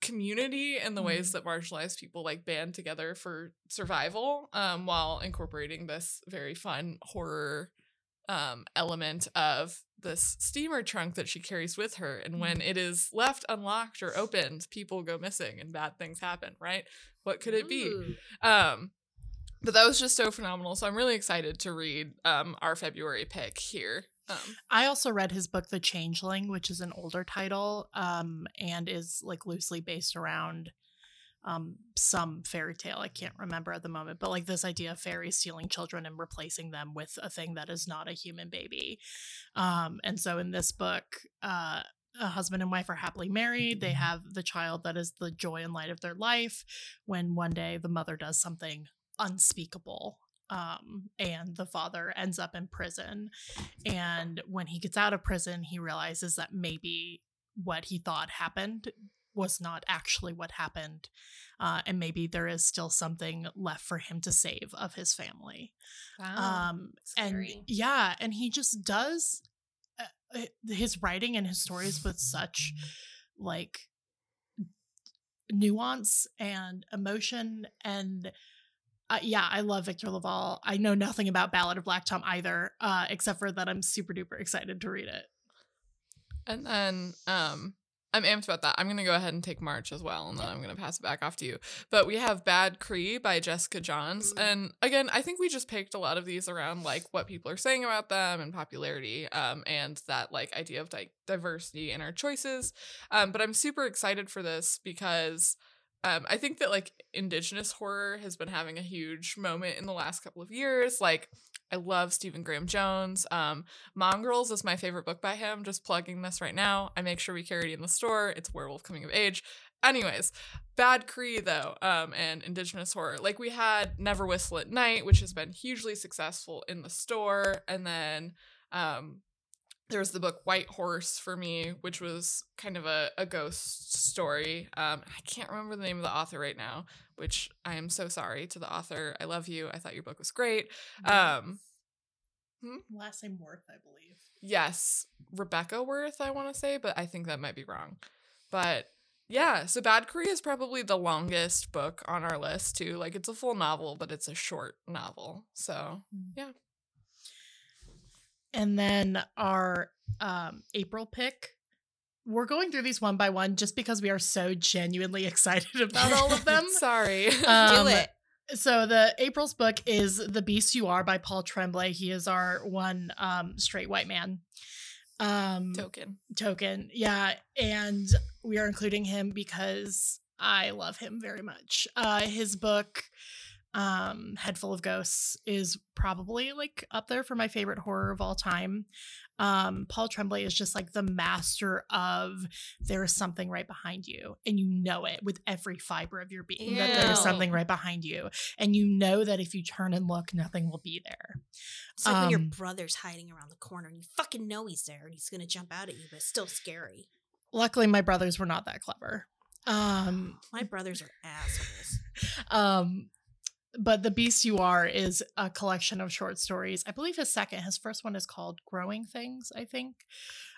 community and the ways that marginalized people like band together for survival um, while incorporating this very fun horror um, element of this steamer trunk that she carries with her. And when it is left unlocked or opened, people go missing and bad things happen, right? What could it be? Ooh. Um, but that was just so phenomenal. So I'm really excited to read um, our February pick here. Um, I also read his book The Changeling, which is an older title um, and is like loosely based around um, some fairy tale. I can't remember at the moment, but like this idea of fairies stealing children and replacing them with a thing that is not a human baby. Um, and so in this book, uh, a husband and wife are happily married. They have the child that is the joy and light of their life. When one day the mother does something unspeakable um, and the father ends up in prison. And when he gets out of prison, he realizes that maybe what he thought happened was not actually what happened. Uh, and maybe there is still something left for him to save of his family. Wow. um, and yeah, and he just does uh, uh, his writing and his stories with such like nuance and emotion and uh, yeah, I love Victor LaValle. I know nothing about Ballad of Black Tom either, uh, except for that I'm super duper excited to read it. and then um, I'm amped about that. I'm going to go ahead and take March as well, and then I'm going to pass it back off to you. But we have Bad Cree by Jessica Johns. Mm. And again, I think we just picked a lot of these around like what people are saying about them and popularity um, and that like idea of like diversity in our choices. Um, but I'm super excited for this because um, I think that like indigenous horror has been having a huge moment in the last couple of years. Like, I love Stephen Graham Jones. Um, Mongrels is my favorite book by him. Just plugging this right now. I make sure we carry it in the store. It's Werewolf Coming of Age. Anyways, Bad Cree though, um, and indigenous horror. Like we had Never Whistle at Night, which has been hugely successful in the store, and then um, there's the book White Horse for me, which was kind of a, a ghost story. Um, I can't remember the name of the author right now, which I am so sorry to the author. I love you. I thought your book was great. Um, Last name Wurth, I believe. yes, Rebecca Wurth, I want to say, but I think that might be wrong. But Yeah, so Bad Cree is probably the longest book on our list too. Like it's a full novel, but it's a short novel. So yeah. And then our um, April pick. We're going through these one by one just because we are so genuinely excited about all of them. sorry. Um, Do it. So the April's book is The Beast You Are by Paul Tremblay. He is our one um, straight white man. Um, Token. token. Yeah. And we are including him because I love him very much. Uh his book, um, Head Full of Ghosts, is probably like up there for my favorite horror of all time. Um, Paul Tremblay is just like the master of there is something right behind you, and you know it with every fiber of your being that there is something right behind you, and you know that if you turn and look, nothing will be there. It's like when your um, brother's hiding around the corner and you fucking know he's there and he's gonna jump out at you, but it's still scary. Luckily, my brothers were not that clever. Um, My brothers are assholes. um but the beast you are is a collection of short stories. I believe his second his first one is called growing things i think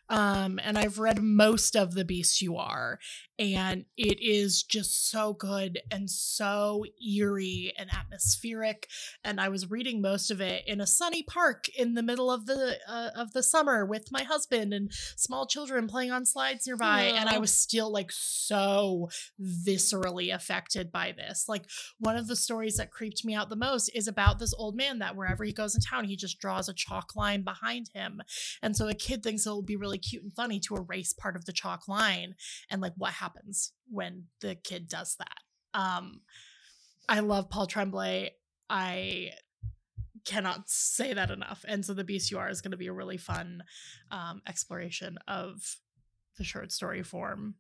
um and i've read most of the beast you are and it is just so good and so eerie and atmospheric and i was reading most of it in a sunny park in the middle of the uh, of the summer with my husband and small children playing on slides nearby and i was still like so viscerally affected by this. Like one of the stories that creeped me out the most is about this old man that wherever he goes in town he just draws a chalk line behind him and so a kid thinks it'll be really cute and funny to erase part of the chalk line and like what happens when the kid does that um i love paul tremblay i cannot say that enough and so the beast you are is going to be a really fun um exploration of the short story form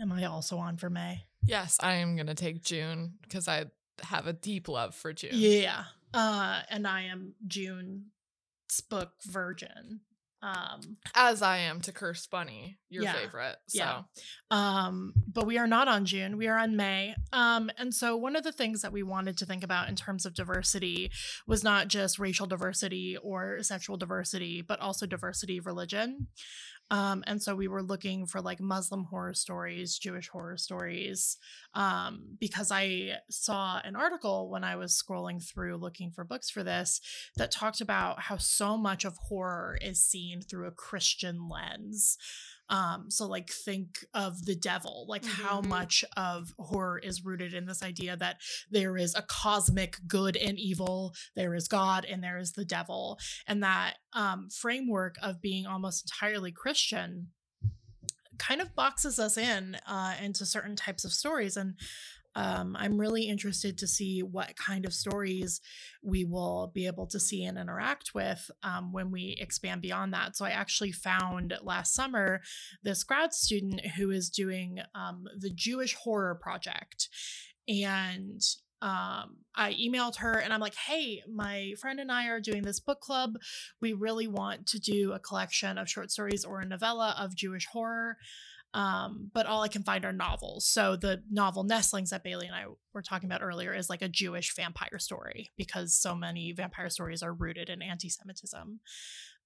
am i also on for may Yes, I am gonna take June because I have a deep love for June. Yeah. Uh and I am June's book virgin. Um As I am to Curse Bunny, your Yeah. favorite. So Yeah. um but we are not on June. We are on May. Um and so one of the things that we wanted to think about in terms of diversity was not just racial diversity or sexual diversity, but also diversity of religion. Um, and so we were looking for like Muslim horror stories, Jewish horror stories, um, because I saw an article when I was scrolling through looking for books for this that talked about how so much of horror is seen through a Christian lens. Um, so like think of the devil, like how Mhm. much of horror is rooted in this idea that there is a cosmic good and evil, there is God and there is the devil. And that um, framework of being almost entirely Christian kind of boxes us in uh, into certain types of stories. And um, I'm really interested to see what kind of stories we will be able to see and interact with um, when we expand beyond that. So I actually found last summer this grad student who is doing um, the Jewish Horror Project. And um, I emailed her and I'm like, hey, my friend and I are doing this book club. We really want to do a collection of short stories or a novella of Jewish horror. Um, but all I can find are novels. So the novel Nestlings that Bailey and I were talking about earlier is like a Jewish vampire story because so many vampire stories are rooted in anti-Semitism.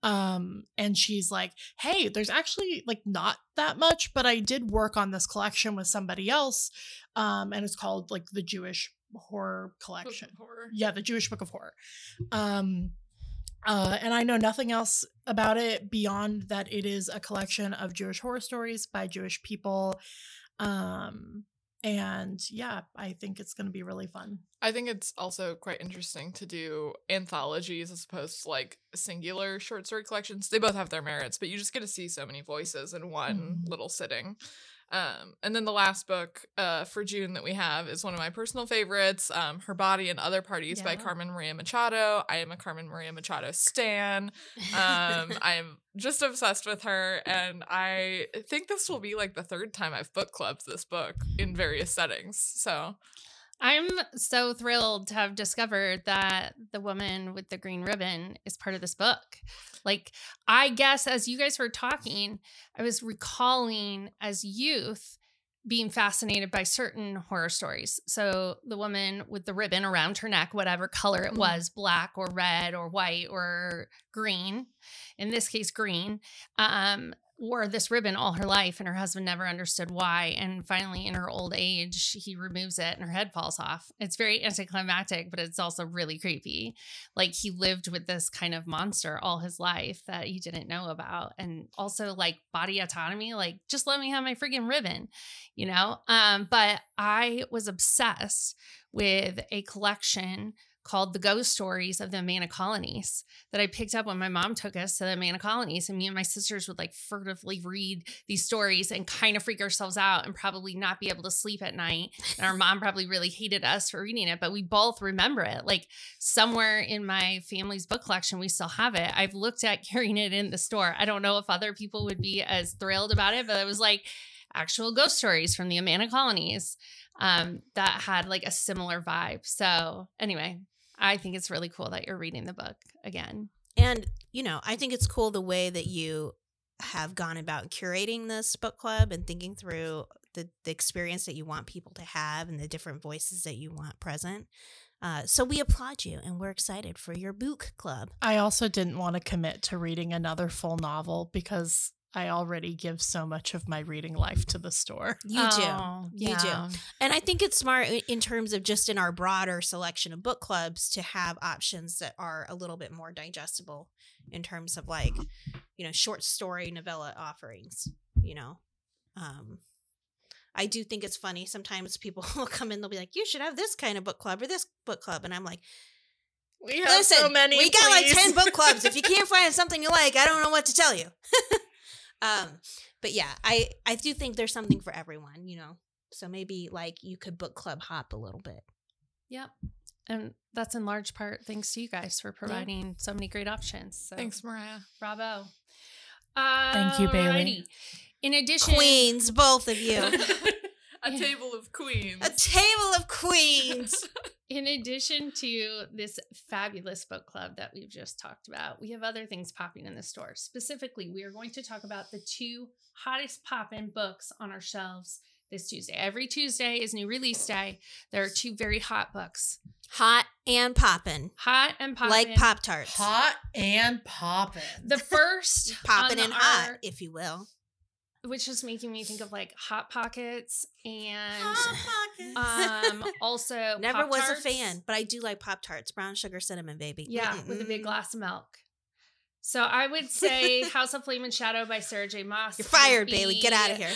Um, and she's like, Hey, there's actually like not that much, but I did work on this collection with somebody else. Um, and it's called like the Jewish horror collection. horror. Yeah, the Jewish Book of Horror. Um, uh, and I know nothing else about it beyond that it is a collection of Jewish horror stories by Jewish people. Um, and yeah, I think it's going to be really fun. I think it's also quite interesting to do anthologies as opposed to like singular short story collections. They both have their merits, but you just get to see so many voices in one Mhm. little sitting. Um, and then the last book uh, for June that we have is one of my personal favorites, um, Her Body and Other Parties by Carmen Maria Machado. I am a Carmen Maria Machado stan. Um, I am just obsessed with her, and I think this will be like the third time I've book clubbed this book in various settings. So I'm so thrilled to have discovered that the woman with the green ribbon is part of this book. Like, I guess as you guys were talking, I was recalling as youth being fascinated by certain horror stories. So, the woman with the ribbon around her neck, whatever color it Mhm. was black or red or white or green, in this case, green. Um, wore this ribbon all her life and her husband never understood why and finally in her old age he removes it and her head falls off it's very anticlimactic but it's also really creepy like he lived with this kind of monster all his life that he didn't know about and also like body autonomy like just let me have my freaking ribbon you know um but i was obsessed with a collection called The Ghost Stories of the Amana Colonies that I picked up when my mom took us to the Amana Colonies. And me and my sisters would like furtively read these stories and kind of freak ourselves out and probably not be able to sleep at night. And our mom probably really hated us for reading it, but we both remember it. Like somewhere in my family's book collection, we still have it. I've looked at carrying it in the store. I don't know if other people would be as thrilled about it, but it was like, actual ghost stories from the Amana colonies um, that had like a similar vibe. So, anyway, I think it's really cool that you're reading the book again. And, you know, I think it's cool the way that you have gone about curating this book club and thinking through the, the experience that you want people to have and the different voices that you want present. Uh, so we applaud you and we're excited for your book club. I also didn't want to commit to reading another full novel because I already give so much of my reading life to the store. You Oh, do. You yeah. do. And I think it's smart in terms of just in our broader selection of book clubs to have options that are a little bit more digestible in terms of like, you know, short story novella offerings, you know. Um I do think it's funny sometimes people will come in they'll be like, "You should have this kind of book club or this book club." And I'm like, We have Listen, we got like 10 book clubs. If you can't find something you like, I don't know what to tell you. um, but yeah, I I do think there's something for everyone, you know. So maybe like you could book club hop a little bit. Yep. And that's in large part thanks to you guys for providing so many great options. So Thanks, Mariah. Bravo. Thank you, Bailey. Alrighty. In addition, Queens, both of you. A table of queens. a table of queens. in addition to this fabulous book club that we've just talked about, we have other things popping in the store. Specifically, we are going to talk about the two hottest poppin' books on our shelves this Tuesday. Every Tuesday is new release day. There are two very hot books. Hot and poppin'. Hot and poppin'. Like Pop Tarts. Hot and poppin'. The first Poppin' on and hot, if you will. Which is making me think of like hot pockets and hot Pockets. um also Never was a fan, but I do like Pop Tarts. Brown sugar cinnamon, baby. Yeah, Mm-mm-mm. with a big glass of milk. So I would say House of Flame and Shadow by Sarah J. Maas. You're fired, Bailey. Get out of here.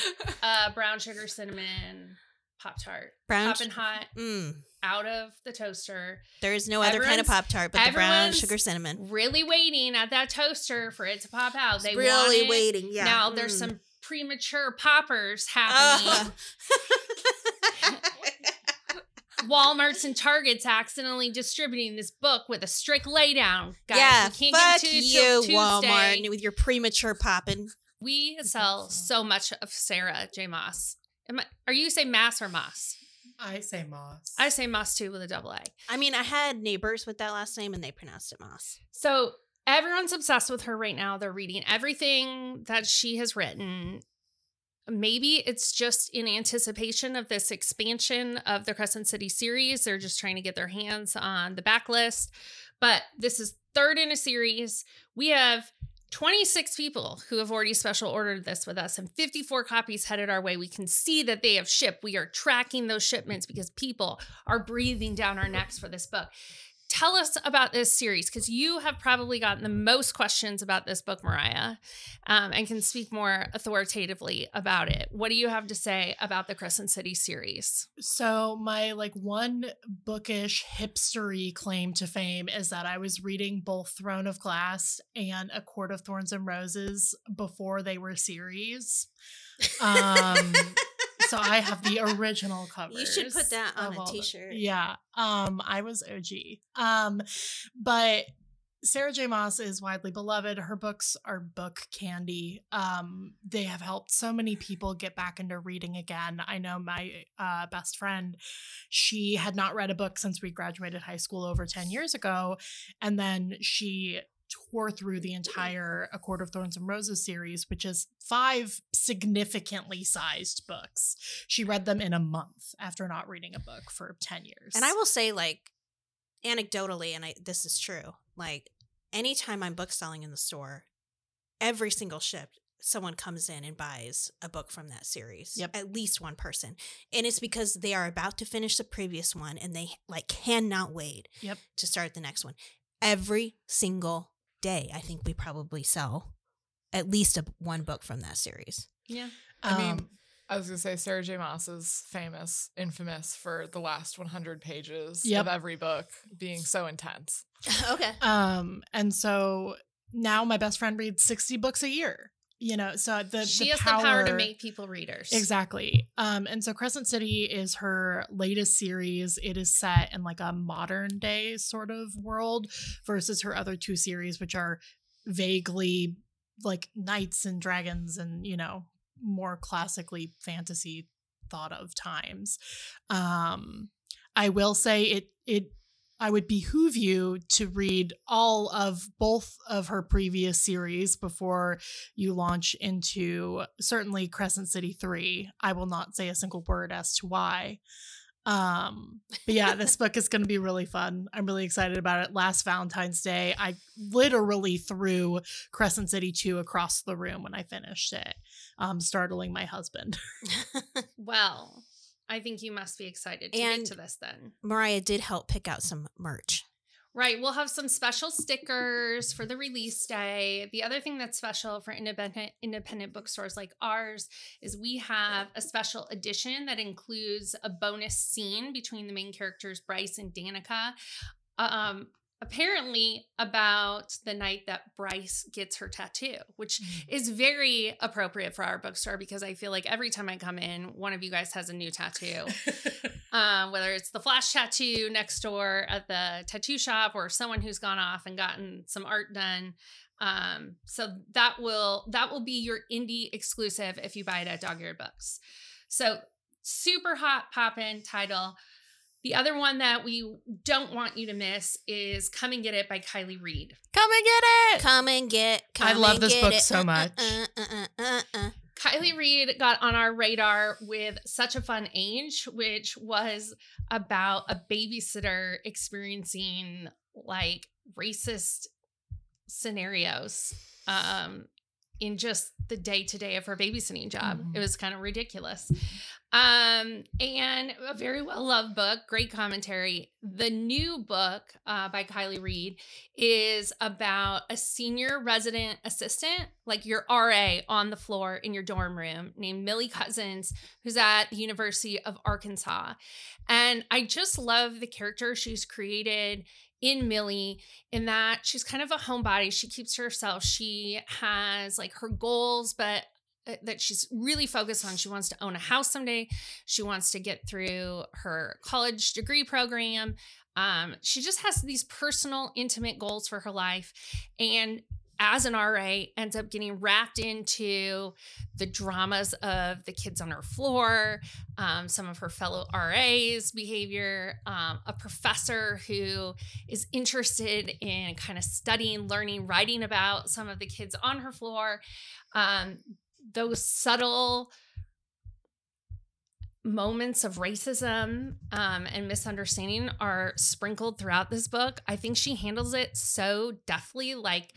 Uh, brown sugar cinnamon Pop Tart. Brown Poppin' hot Mm. out of the toaster. There is no other kind of Pop Tart but the brown sugar cinnamon. Really waiting at that toaster for it to pop out. They really it. waiting. Yeah. Now there's Mm. some premature poppers happening. Uh. Walmarts and Targets accidentally distributing this book with a strict laydown. Guys, yeah, we can't fuck give it to you, you, Walmart, with your premature popping. We sell so much of Sarah J. Maas. Am I, are you say Mass or Moss? I say Moss. I say Moss too with a double A. I mean, I had neighbors with that last name, and they pronounced it Moss. So everyone's obsessed with her right now. They're reading everything that she has written. Maybe it's just in anticipation of this expansion of the Crescent City series. They're just trying to get their hands on the backlist. But this is third in a series. We have 26 people who have already special ordered this with us and 54 copies headed our way. We can see that they have shipped. We are tracking those shipments because people are breathing down our necks for this book tell us about this series because you have probably gotten the most questions about this book, Mariah, um, and can speak more authoritatively about it. What do you have to say about the Crescent City series? So my like one bookish hipstery claim to fame is that I was reading both Throne of Glass and A Court of Thorns and Roses before they were series. Um so I have the original covers. You should put that on a the- t-shirt. yeah. Um I was OG. Um but Sarah J. Maas is widely beloved. Her books are book candy. Um, they have helped so many people get back into reading again. I know my uh, best friend, she had not read a book since we graduated high school over 10 years ago. And then she tore through the entire A Court of Thorns and Roses series, which is five significantly sized books. She read them in a month after not reading a book for 10 years. And I will say, like, anecdotally, and I this is true. Like, anytime I'm book selling in the store, every single ship someone comes in and buys a book from that series. Yep. At least one person. And it's because they are about to finish the previous one and they like cannot wait Yep. to start the next one. Every single day, I think we probably sell at least a, one book from that series. Yeah. I mean, Um, I was gonna say Sarah J. Maas is famous, infamous for the last 100 pages Yep. of every book being so intense. okay. Um, and so now my best friend reads 60 books a year. You know, so the she the has power, the power to make people readers. Exactly. Um, and so Crescent City is her latest series. It is set in like a modern day sort of world versus her other two series, which are vaguely like knights and dragons and, you know, more classically fantasy thought of times. Um, I will say it it I would behoove you to read all of both of her previous series before you launch into certainly Crescent City 3. I will not say a single word as to why. Um, but yeah, this book is going to be really fun. I'm really excited about it. Last Valentine's Day, I literally threw Crescent City 2 across the room when I finished it, um, startling my husband. Well, I think you must be excited to And- get to this then. Mariah did help pick out some merch. Right. We'll have some special stickers for the release day. The other thing that's special for independent independent bookstores like ours is we have a special edition that includes a bonus scene between the main characters Bryce and Danica. Um apparently about the night that Bryce gets her tattoo, which is very appropriate for our bookstore because I feel like every time I come in, one of you guys has a new tattoo um, whether it's the flash tattoo next door at the tattoo shop or someone who's gone off and gotten some art done. Um, so that will that will be your indie exclusive if you buy it at Dog Eared Books. So super hot poppin' title. The other one that we don't want you to miss is Come and Get It by Kiley Reid. Come and get it. Come and get. Come I love and this get book it. so Uh, uh, much. uh, uh, uh, uh, uh. Kiley Reid got on our radar with such a fun age, which was about a babysitter experiencing like racist scenarios um, in just the day to day of her babysitting job. Mhm. It was kind of ridiculous. Um, and a very well loved book, great commentary. The new book uh, by Kiley Reid is about a senior resident assistant, like your RA on the floor in your dorm room, named Millie Cousins, who's at the University of Arkansas. And I just love the character she's created in Millie in that she's kind of a homebody. She keeps to herself. She has like her goals, but uh, that she's really focused on. She wants to own a house someday. She wants to get through her college degree program. Um, she just has these personal, intimate goals for her life. And as an RA, ends up getting wrapped into the dramas of the kids on her floor, um, some of her fellow RAs' behavior, um, a professor who is interested in kind of studying, learning, writing about some of the kids on her floor. Um, those subtle moments of racism um, and misunderstanding are sprinkled throughout this book. I think she handles it so deftly, like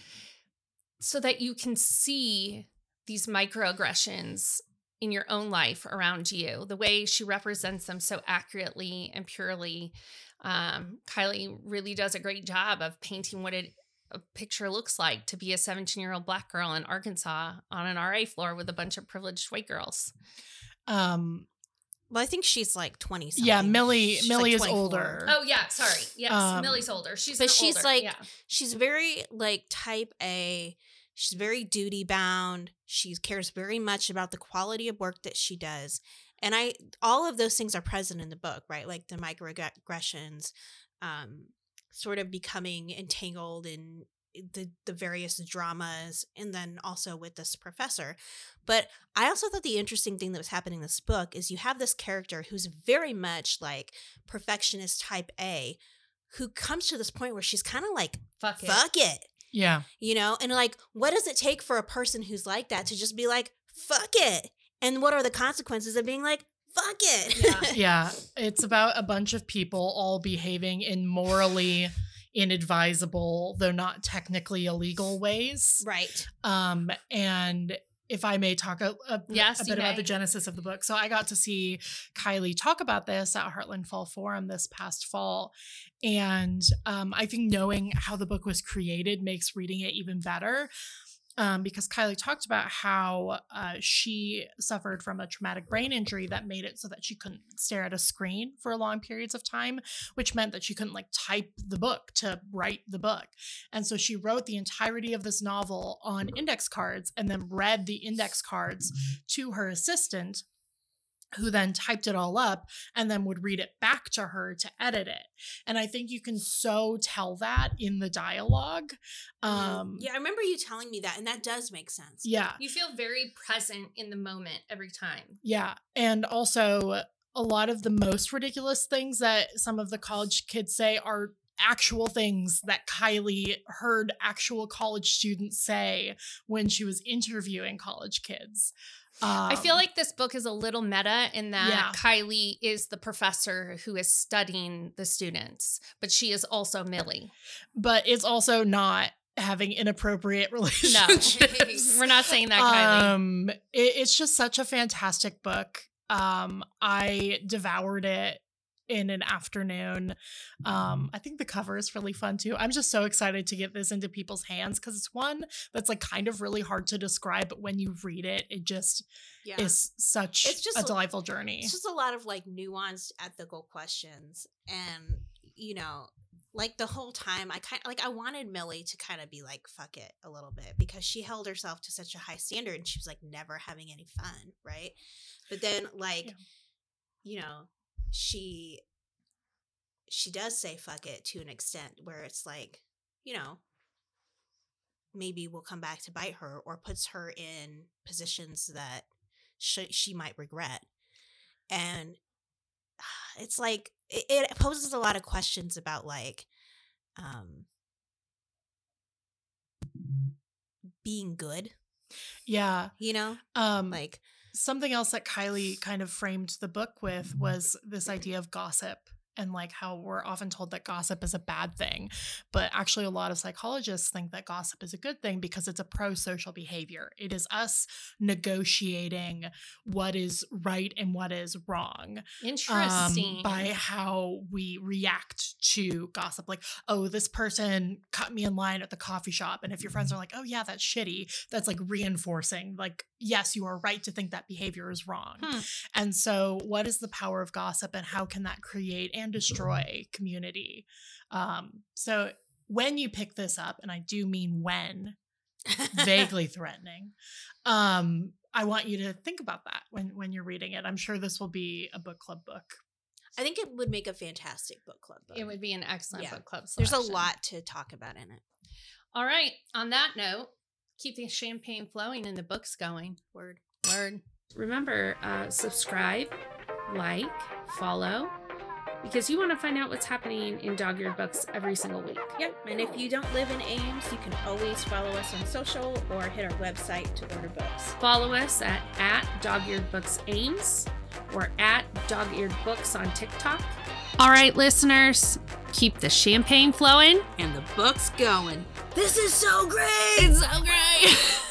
so that you can see these microaggressions in your own life around you, the way she represents them so accurately and purely. Um, Kiley really does a great job of painting what it a picture looks like to be a 17 year old black girl in Arkansas on an RA floor with a bunch of privileged white girls. Um, Well, I think she's like twenty. yeah. Millie. She's Millie like is older. Oh yeah, sorry. Yes, Um, Millie's older. She's but she's older- like- yeah. She's very like type A. She's very duty bound. She cares very much about the quality of work that she does. And I all of those things are present in the book, right? Like the microaggressions, um, sort of becoming entangled in the the various dramas and then also with this professor. But I also thought the interesting thing that was happening in this book is you have this character who's very much like perfectionist type A who comes to this point where she's kind of like Fuck it. fuck it Yeah. you know and like what does it take for a person who's like that to just be like fuck it and what are the consequences of being like fuck it Yeah. Yeah. It's about a bunch of people all behaving in morally inadvisable, though not technically illegal ways. right Um, and if I may talk a, a, Yes, a bit about the genesis of the book. So I got to see Kiley talk about this at Heartland Fall Forum this past fall. And um, I think knowing how the book was created makes reading it even better. Um, because Kiley talked about how uh, she suffered from a traumatic brain injury that made it so that she couldn't stare at a screen for long periods of time, which meant that she couldn't like type the book to write the book. And so she wrote the entirety of this novel on index cards and then read the index cards to her assistant who then typed it all up and then would read it back to her to edit it. And I think you can so tell that in the dialogue. Um yeah, I remember you telling me that, and that does make sense. yeah. You feel very present in the moment every time. Yeah. And also, a lot of the most ridiculous things that some of the college kids say are actual things that Kiley heard actual college students say when she was interviewing college kids. I feel Um, like this book is a little meta in that Yeah. Kiley is the professor who is studying the students, but she is also Millie. but it's also not having inappropriate No, relationships. we're not saying that, Kiley. Um, it- it's just such a fantastic book. Um, I devoured it in an afternoon. Um, I think the cover is really fun too. I'm just so excited to get this into people's hands because it's one that's like kind of really hard to describe, but when you read it, it just Yeah. is such It's just a delightful journey. It's just a lot of like nuanced ethical questions. And, you know, like the whole time I kind of like I wanted Millie to kind of be like, fuck it a little bit because she held herself to such a high standard and she was like never having any fun, right? But then like, Yeah. you know, she she does say fuck it to an extent where it's like, you know, maybe we'll come back to bite her or puts her in positions that she, she might regret. And it's like it, it poses a lot of questions about like um being good, yeah. you know? Um, Like something else that Kiley kind of framed the book with was this idea of gossip and like how we're often told that gossip is a bad thing. But actually, a lot of psychologists think that gossip is a good thing because it's a pro social behavior. It is us negotiating what is right and what is wrong um, Interesting. by how we react to gossip. Like, oh, this person cut me in line at the coffee shop. And if your friends are like, oh, yeah, that's shitty, that's like reinforcing, like, yes, you are right to think that behavior is wrong. Hmm. And so, what is the power of gossip and how can that create and destroy community? Um, so, when you pick this up, and I do mean when, vaguely threatening. Um, I want you to think about that when when you're reading it. I'm sure this will be a book club book. I think it would make a fantastic book club. Book. it would be an excellent Yeah. book club. There's a lot to talk about in it. All right. On that note, keep the champagne flowing and the books going. Word. Word. Remember, uh, subscribe, like, follow, because you want to find out what's happening in Dog Eared Books every single week. Yep. And if you don't live in Ames, you can always follow us on social or hit our website to order books. Follow us at, at Dog Eared Books Ames or at Dog Eared Books on TikTok. All right, listeners, keep the champagne flowing. And the book's going. This is so great! It's so great!